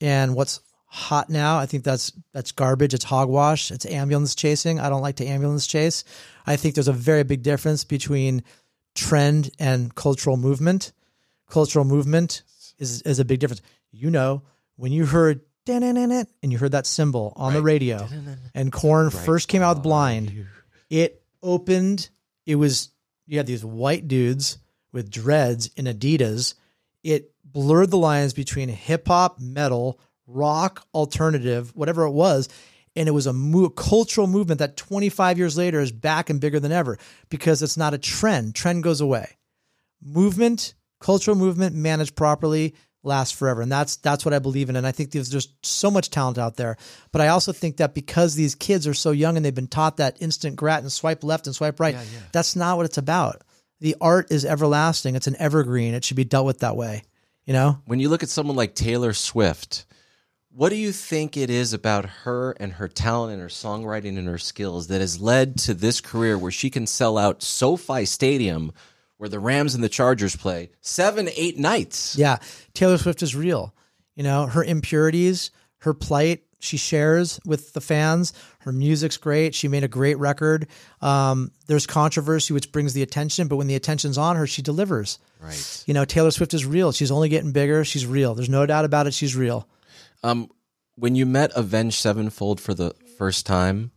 and what's hot now. I think that's that's garbage. It's hogwash. It's ambulance chasing. I don't like to ambulance chase. I think there's a very big difference between trend and cultural movement. Cultural movement is is a big difference. You know, when you heard and you heard that cymbal on the radio, and Korn first came out with Blind, it opened. It was you had these white dudes with dreads in Adidas. It blurred the lines between hip hop, metal, rock, alternative, whatever it was. And it was a mo- cultural movement that 25 years later is back and bigger than ever because it's not a trend. Trend goes away. Movement, cultural movement managed properly lasts forever. And that's that's what I believe in. And I think there's just so much talent out there. But I also think that because these kids are so young and they've been taught that instant grat and swipe left and swipe right, that's not what it's about. The art is everlasting. It's an evergreen. It should be dealt with that way. You know? When you look at someone like Taylor Swift, what do you think it is about her and her talent and her songwriting and her skills that has led to this career where she can sell out SoFi Stadium, where the Rams and the Chargers play, seven, eight nights? Yeah, Taylor Swift is real. You know, her impurities, her plight, she shares with the fans. Her music's great. She made a great record. Um, there's controversy, which brings the attention, but when the attention's on her, she delivers. Right. You know, Taylor Swift is real. She's only getting bigger. She's real. There's no doubt about it. She's real. Um, when you met Avenged Sevenfold for the first time,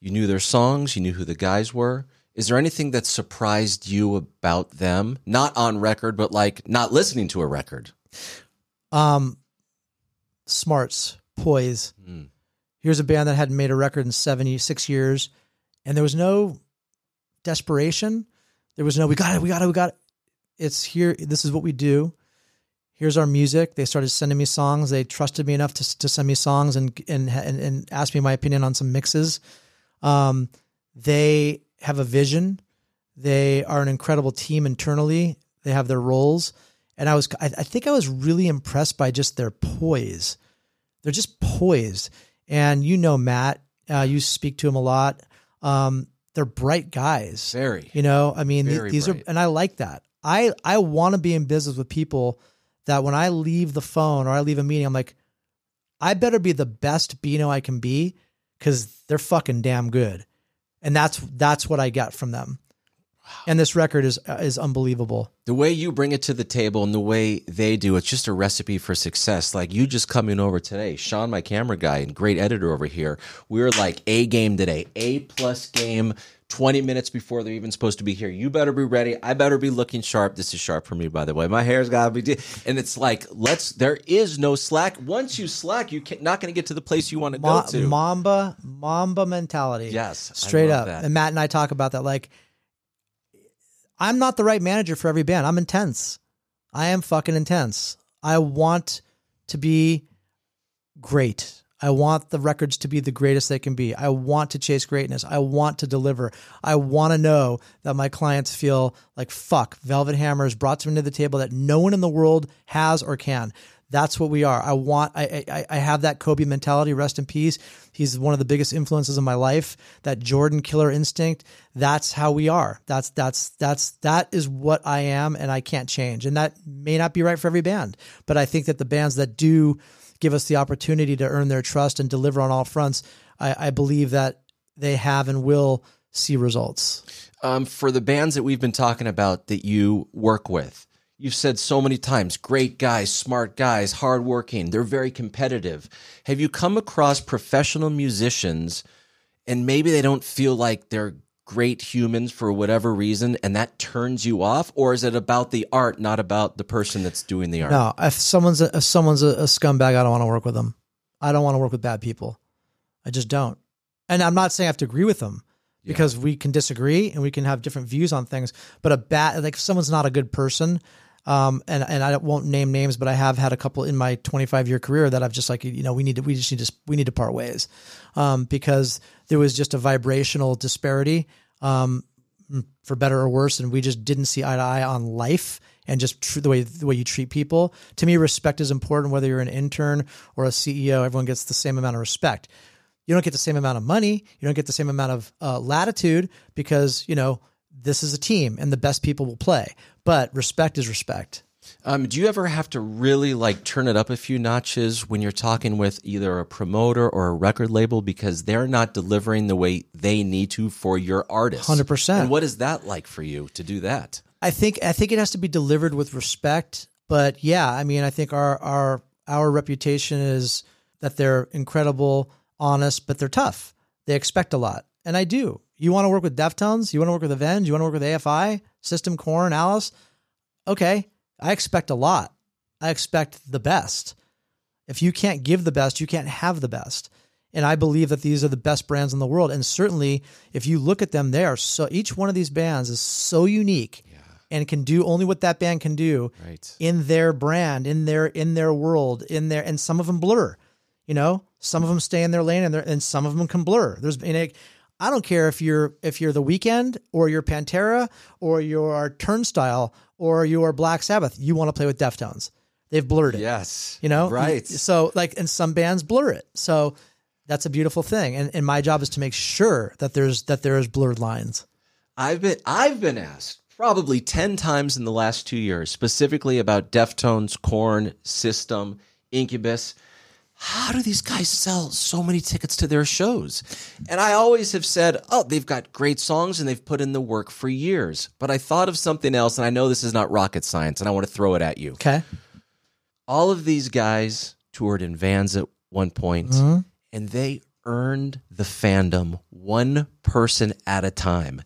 you knew their songs, you knew who the guys were. Is there anything that surprised you about them? Not on record, but like not listening to a record. Um, smarts, poise. Mm. Here's a band that hadn't made a record in 76 years, and there was no desperation. There was no, we got it, we got it, we got it. It's here. This is what we do. Here's our music. They started sending me songs. They trusted me enough to, to send me songs and, and, and, and ask me my opinion on some mixes. Um, they have a vision. They are an incredible team internally. They have their roles. And I was, I, I think I was really impressed by just their poise. They're just poised. And you know, Matt, uh, you speak to him a lot. Um, they're bright guys. Very. You know, I mean, th- these bright. are, and I like that. I, I want to be in business with people that when I leave the phone or I leave a meeting, I'm like, I better be the best Beno I can be because they're fucking damn good. And that's, that's what I got from them. And this record is, uh, is unbelievable. the way you bring it to the table and the way they do it's just a recipe for success like you just coming over today sean my camera guy and great editor over here we're like a game today a plus game 20 minutes before they're even supposed to be here you better be ready i better be looking sharp this is sharp for me by the way my hair's gotta be de- and it's like let's there is no slack once you slack you're not going to get to the place you want to Ma- go to Mamba, Mamba mentality. Yes, straight up. that. And Matt and I talk about that. Like, I'm not the right manager for every band. I'm intense. I am fucking intense. I want to be great. I want the records to be the greatest they can be. I want to chase greatness. I want to deliver. I want to know that my clients feel like fuck. Velvet Hammer has brought something to the table that no one in the world has or can. That's what we are. I want. I, I I have that Kobe mentality. Rest in peace. He's one of the biggest influences in my life. That Jordan killer instinct. That's how we are. That's that's that's that is what I am, and I can't change. And that may not be right for every band, but I think that the bands that do give us the opportunity to earn their trust and deliver on all fronts, I, I believe that they have and will see results. um, for the bands that we've been talking about that you work with. You've said so many times, great guys, smart guys, hardworking. They're very competitive. Have you come across professional musicians and maybe they don't feel like they're great humans for whatever reason and that turns you off? Or is it about the art, not about the person that's doing the art? No, if someone's a, if someone's a, a scumbag, I don't want to work with them. I don't want to work with bad people. I just don't. And I'm not saying I have to agree with them because we can disagree and we can have different views on things. But a bad like if someone's not a good person, um, and and I won't name names, but I have had a couple in my 25 year career that I've just like you know we need to we just need to we need to part ways, um, because there was just a vibrational disparity, um, for better or worse, and we just didn't see eye to eye on life and just tr- the way the way you treat people. To me, respect is important. Whether you're an intern or a CEO, everyone gets the same amount of respect. You don't get the same amount of money. You don't get the same amount of uh, latitude because you know this is a team and the best people will play. But respect is respect. Um, do you ever have to really like turn it up a few notches when you're talking with either a promoter or a record label because they're not delivering the way they need to for your artist? 100%. And what is that like for you to do that? I think I think it has to be delivered with respect. But yeah, I mean, I think our our our reputation is that they're incredible, honest, but they're tough. They expect a lot, and I do. You want to work with Deftones? You want to work with Avenge? You want to work with AFI, System, Korn, Alice? Okay, I expect a lot. I expect the best. If you can't give the best, you can't have the best. And I believe that these are the best brands in the world. And certainly, if you look at them, they are so. Each one of these bands is so unique and can do only what that band can do Right. in their brand, in their in their world, in their. And some of them blur. You know, some of them stay in their lane, and, and some of them can blur. There's and it, I don't care if you're if you're the Weeknd or you're Pantera or you're Turnstile or you're Black Sabbath. You want to play with Deftones. They've blurred it. Yes. You know, Right. So like, and some bands blur it. So that's a beautiful thing. And and my job is to make sure that there's that there is blurred lines. I've been I've been asked probably 10 times in the last 2 years specifically about Deftones, Korn, System, Incubus. How do these guys sell so many tickets to their shows? And I always have said, "Oh, they've got great songs and they've put in the work for years." But I thought of something else and I know this is not rocket science and I want to throw it at you. Okay. All of these guys toured in vans at one point, mm-hmm. and they earned the fandom one person at a time.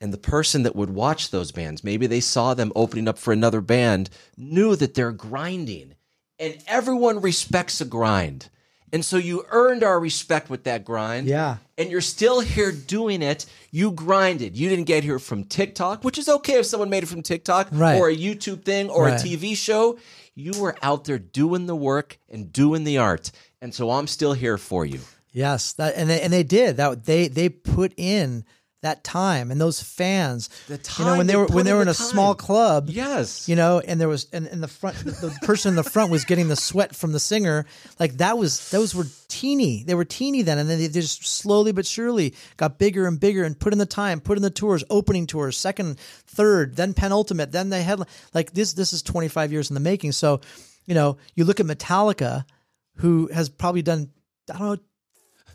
And the person that would watch those bands, maybe they saw them opening up for another band, knew that they're grinding. And everyone respects a grind. And so you earned our respect with that grind. Yeah. And you're still here doing it. You grinded. You didn't get here from TikTok, which is okay if someone made it from TikTok Right. or a YouTube thing or Right. a TV show. You were out there doing the work and doing the art. And so I'm still here for you. Yes, that and they, and they did that. They they put in that time and those fans. The you know, when they they were when they in were the in a small club. Yes. You know, and there was and in the front, the person in the front was getting the sweat from the singer. Like that was those were teeny. They were teeny then, and then they just slowly but surely got bigger and bigger and put in the time, put in the tours, opening tours, second, third, then penultimate, then they had like this. This is twenty five years in the making. So, you know, you look at Metallica, who has probably done I don't know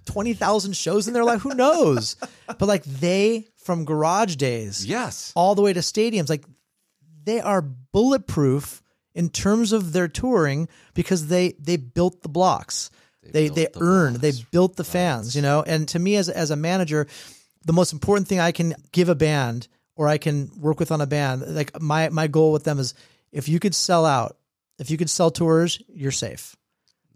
20,000 shows in their life. Who knows? but like they, from garage days Yes. all the way to stadiums, like they are bulletproof in terms of their touring because they, they built the blocks. They, they, built the earned, they built the fans, you know? And to me as, as a manager, the most important thing I can give a band or I can work with on a band, like my, my goal with them is if you could sell out, if you could sell tours, you're safe.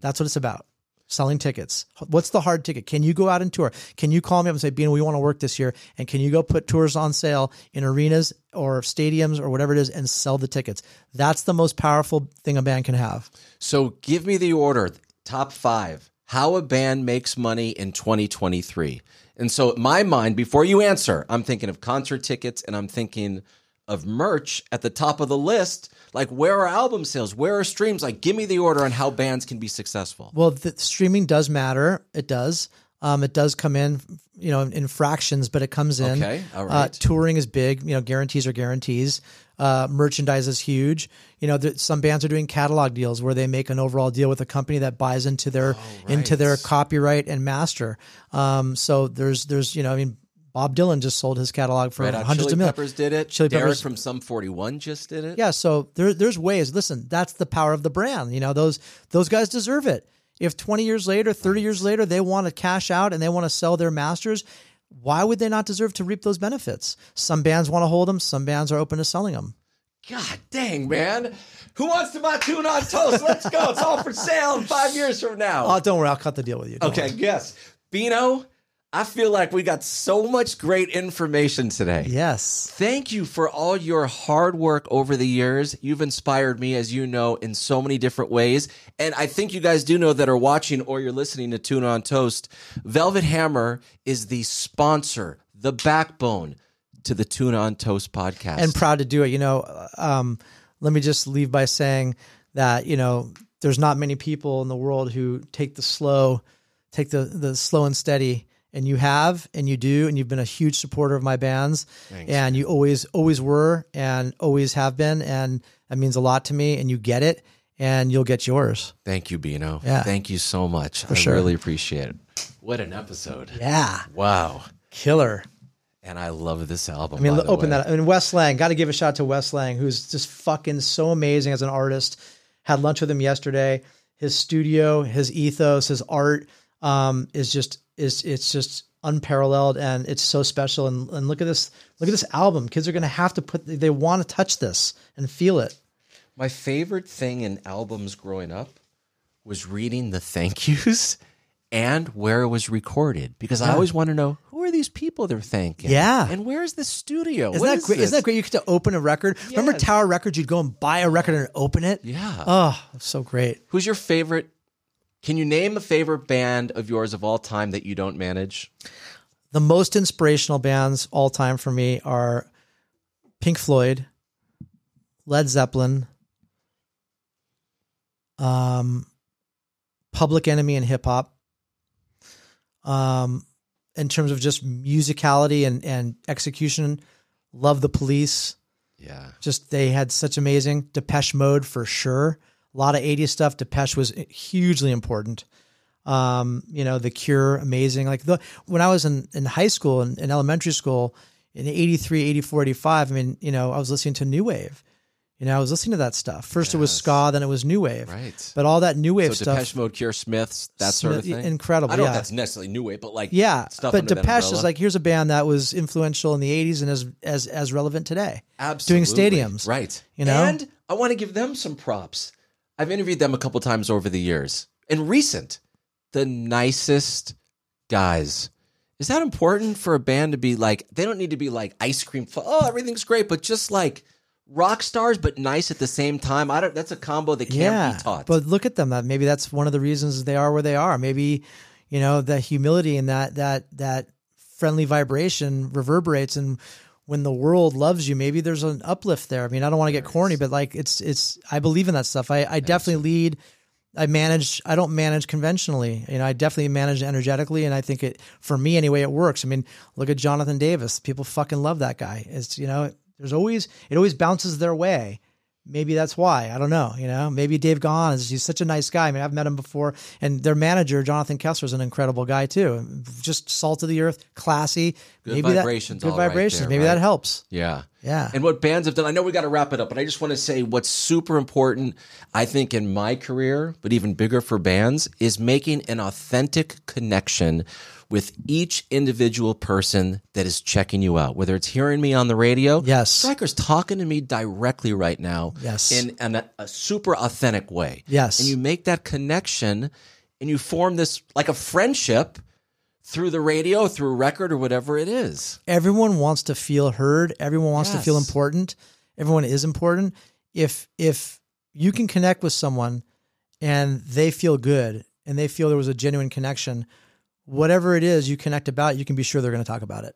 That's what it's about. Selling tickets. What's the hard ticket? Can you go out and tour? Can you call me up and say, Bean, we want to work this year? And can you go put tours on sale in arenas or stadiums or whatever it is and sell the tickets? That's the most powerful thing a band can have. So give me the order, top five, how a band makes money in 2023. And so, my mind, before you answer, I'm thinking of concert tickets and I'm thinking of merch at the top of the list. Like, where are album sales? Where are streams? Like, give me the order on how bands can be successful. Well, the streaming does matter. It does. Um, it does come in, you know, in fractions, but it comes in. Okay, all right. Uh, touring is big. You know, guarantees are guarantees. Uh, merchandise is huge. You know, there, some bands are doing catalog deals where they make an overall deal with a company that buys into their into their Oh, copyright and master. Um, so there's there's you know, I mean, Bob Dylan just sold his catalog for Red hundreds Chili of millions. Peppers did it. Chili Derek Peppers- from Sum 41 just did it. Yeah, so there, there's ways. Listen, that's the power of the brand. You know, those those guys deserve it. If 20 years later, 30 years later, they want to cash out and they want to sell their masters, why would they not deserve to reap those benefits? Some bands want to hold them. Some bands are open to selling them. God dang, man. Who wants to buy Tuna on Toast? Let's go. It's all for sale in five years from now. Oh, don't worry, I'll cut the deal with you. Don't Okay, worry. yes. Beno, I feel like we got so much great information today. Yes. Thank you for all your hard work over the years. You've inspired me, as you know, in so many different ways. And I think you guys do know that are watching or you're listening to Tuna on Toast. Velvet Hammer is the sponsor, the backbone to the Tuna on Toast podcast. and proud to do it. You know, um, let me just leave by saying that you know there's not many people in the world who take the slow, take the the slow and steady, and you have, and you do, and you've been a huge supporter of my bands, and you always always were, and always have been, and that means a lot to me, and you get it, and you'll get yours. Thank you, Beno. Yeah. Thank you so much. I sure. really appreciate it. What an episode. Yeah, Wow. killer. And I love this album. I mean, open way. that. I mean, Wes Lang. Got to give a shout out to Wes Lang, who's just fucking so amazing as an artist. Had lunch with him yesterday. His studio, his ethos, his art um, is just is it's just unparalleled and it's so special. And, and look at this, look at this album. Kids are gonna have to put. They want to touch this and feel it. My favorite thing in albums growing up was reading the thank yous and where it was recorded because I always want to know who are these people they're thanking. Yeah. And where's the studio? Isn't What that is great? this? Isn't that great? You get to open a record. Remember Tower Records? You'd go and buy a record and open it. Yeah. Oh, so great. Who's your favorite? Can you name a favorite band of yours of all time that you don't manage? the most inspirational bands all time for me are Pink Floyd, Led Zeppelin, um, Public Enemy and hip hop. Um, in terms of just musicality and, and execution, love the police. Yeah. Just they had such amazing Depeche Mode for sure. A lot of 80s stuff. Depeche was hugely important. Um, you know, The Cure, amazing. Like the when I was in, in high school and in elementary school in 83, 84, 85, I mean, you know, I was listening to New Wave. You know, I was listening to that stuff. First it was ska, then it was New Wave. Right. But all that New Wave stuff. So stuff. Depeche Mode, Cure, Smiths, that sort of thing. incredible, I don't know yeah. if that's necessarily new wave, but like yeah, stuff but Depeche is like here's a band that was influential in the '80s and as as as relevant today. Absolutely. doing stadiums, Right. you know? And I want to give them some props. I've interviewed them a couple times over the years. And recent. the nicest guys. Is that important for a band to be like? They don't need to be like ice cream. Oh, everything's great, but just like rock stars, but nice at the same time. I don't. That's a combo that can't yeah, be taught. but look at them. That maybe that's one of the reasons they are where they are. Maybe you know the humility and that that that friendly vibration reverberates and when the world loves you maybe there's an uplift there. I mean i don't want to get corny but like it's it's i believe in that stuff. I, I definitely lead i manage i don't manage conventionally. You know i definitely manage energetically and i think it for me anyway it works. I mean look at jonathan davis. People fucking love that guy. It's you know there's always it always bounces their way maybe that's why. I don't know. You know, maybe Dave Gahan is he's such a nice guy. I mean, I've met him before, and their manager Jonathan Kessler is an incredible guy too. Just salt of the earth, classy. Good maybe vibrations That, good all right vibrations. there, maybe right? that helps. Yeah. Yeah. And what bands have done, I know we got to wrap it up, but I just want to say what's super important, I think, in my career, but even bigger for bands, is making an authentic connection with each individual person that is checking you out, whether it's hearing me on the radio. Yes. Stryker's talking to me directly right now. Yes. In, in a, a super authentic way. Yes. And you make that connection and you form this like a friendship through the radio, through record, or whatever it is. Everyone wants to feel heard. Everyone wants to feel important. Everyone is important. If if you can connect with someone and they feel good and they feel there was a genuine connection, whatever it is you connect about, you can be sure they're going to talk about it.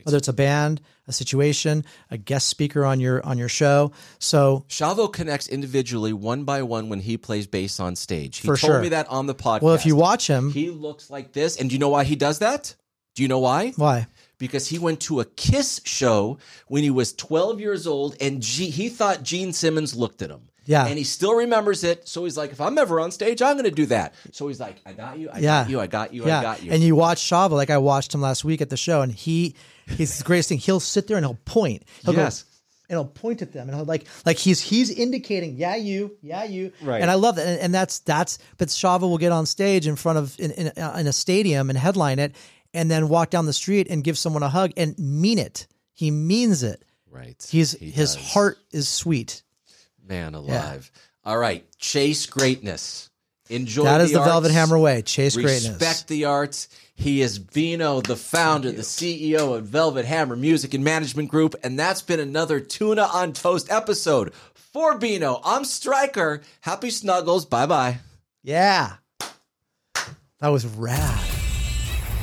Right. Whether it's a band, a situation, a guest speaker on your on your show. So Shavo connects individually one by one when he plays bass on stage. He For told sure. me that on the podcast. well, if you watch him, he looks like this. And do you know why he does that? Do you know why? why? Because he went to a Kiss show when he was 12 years old and G- he thought Gene Simmons looked at him. Yeah. And he still remembers it. So he's like, if I'm ever on stage, I'm going to do that. So he's like, I got you. I Yeah. got you. I got you. yeah, I got you. and you watch Shavo like I watched him last week at the show, and he he's the greatest thing. He'll sit there and he'll point. He'll Yes. go and he'll point at them and he'll like like he's he's indicating, yeah, you, yeah, you. Right. And I love that, and, and that's that's. But Shavo will get on stage in front of in in, uh, in a stadium and headline it, and then walk down the street and give someone a hug and mean it. He means it. right. He's He his does. heart is sweet. Man alive. All right. Chase greatness. Enjoy That is the Velvet arts. Hammer way. Chase Respect greatness. Respect the arts. He is Beno, the founder, the CEO of Velvet Hammer Music and Management Group, and that's been another Tuna on Toast episode. For Beno, I'm Stryker. Happy snuggles. Bye bye. Yeah, that was rad.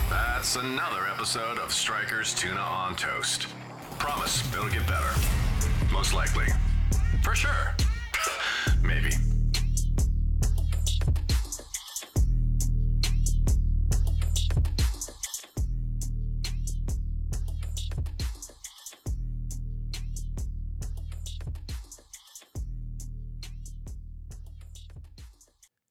That's another episode of Strykers Tuna on Toast. Promise it'll get better. Most likely. For sure. Maybe.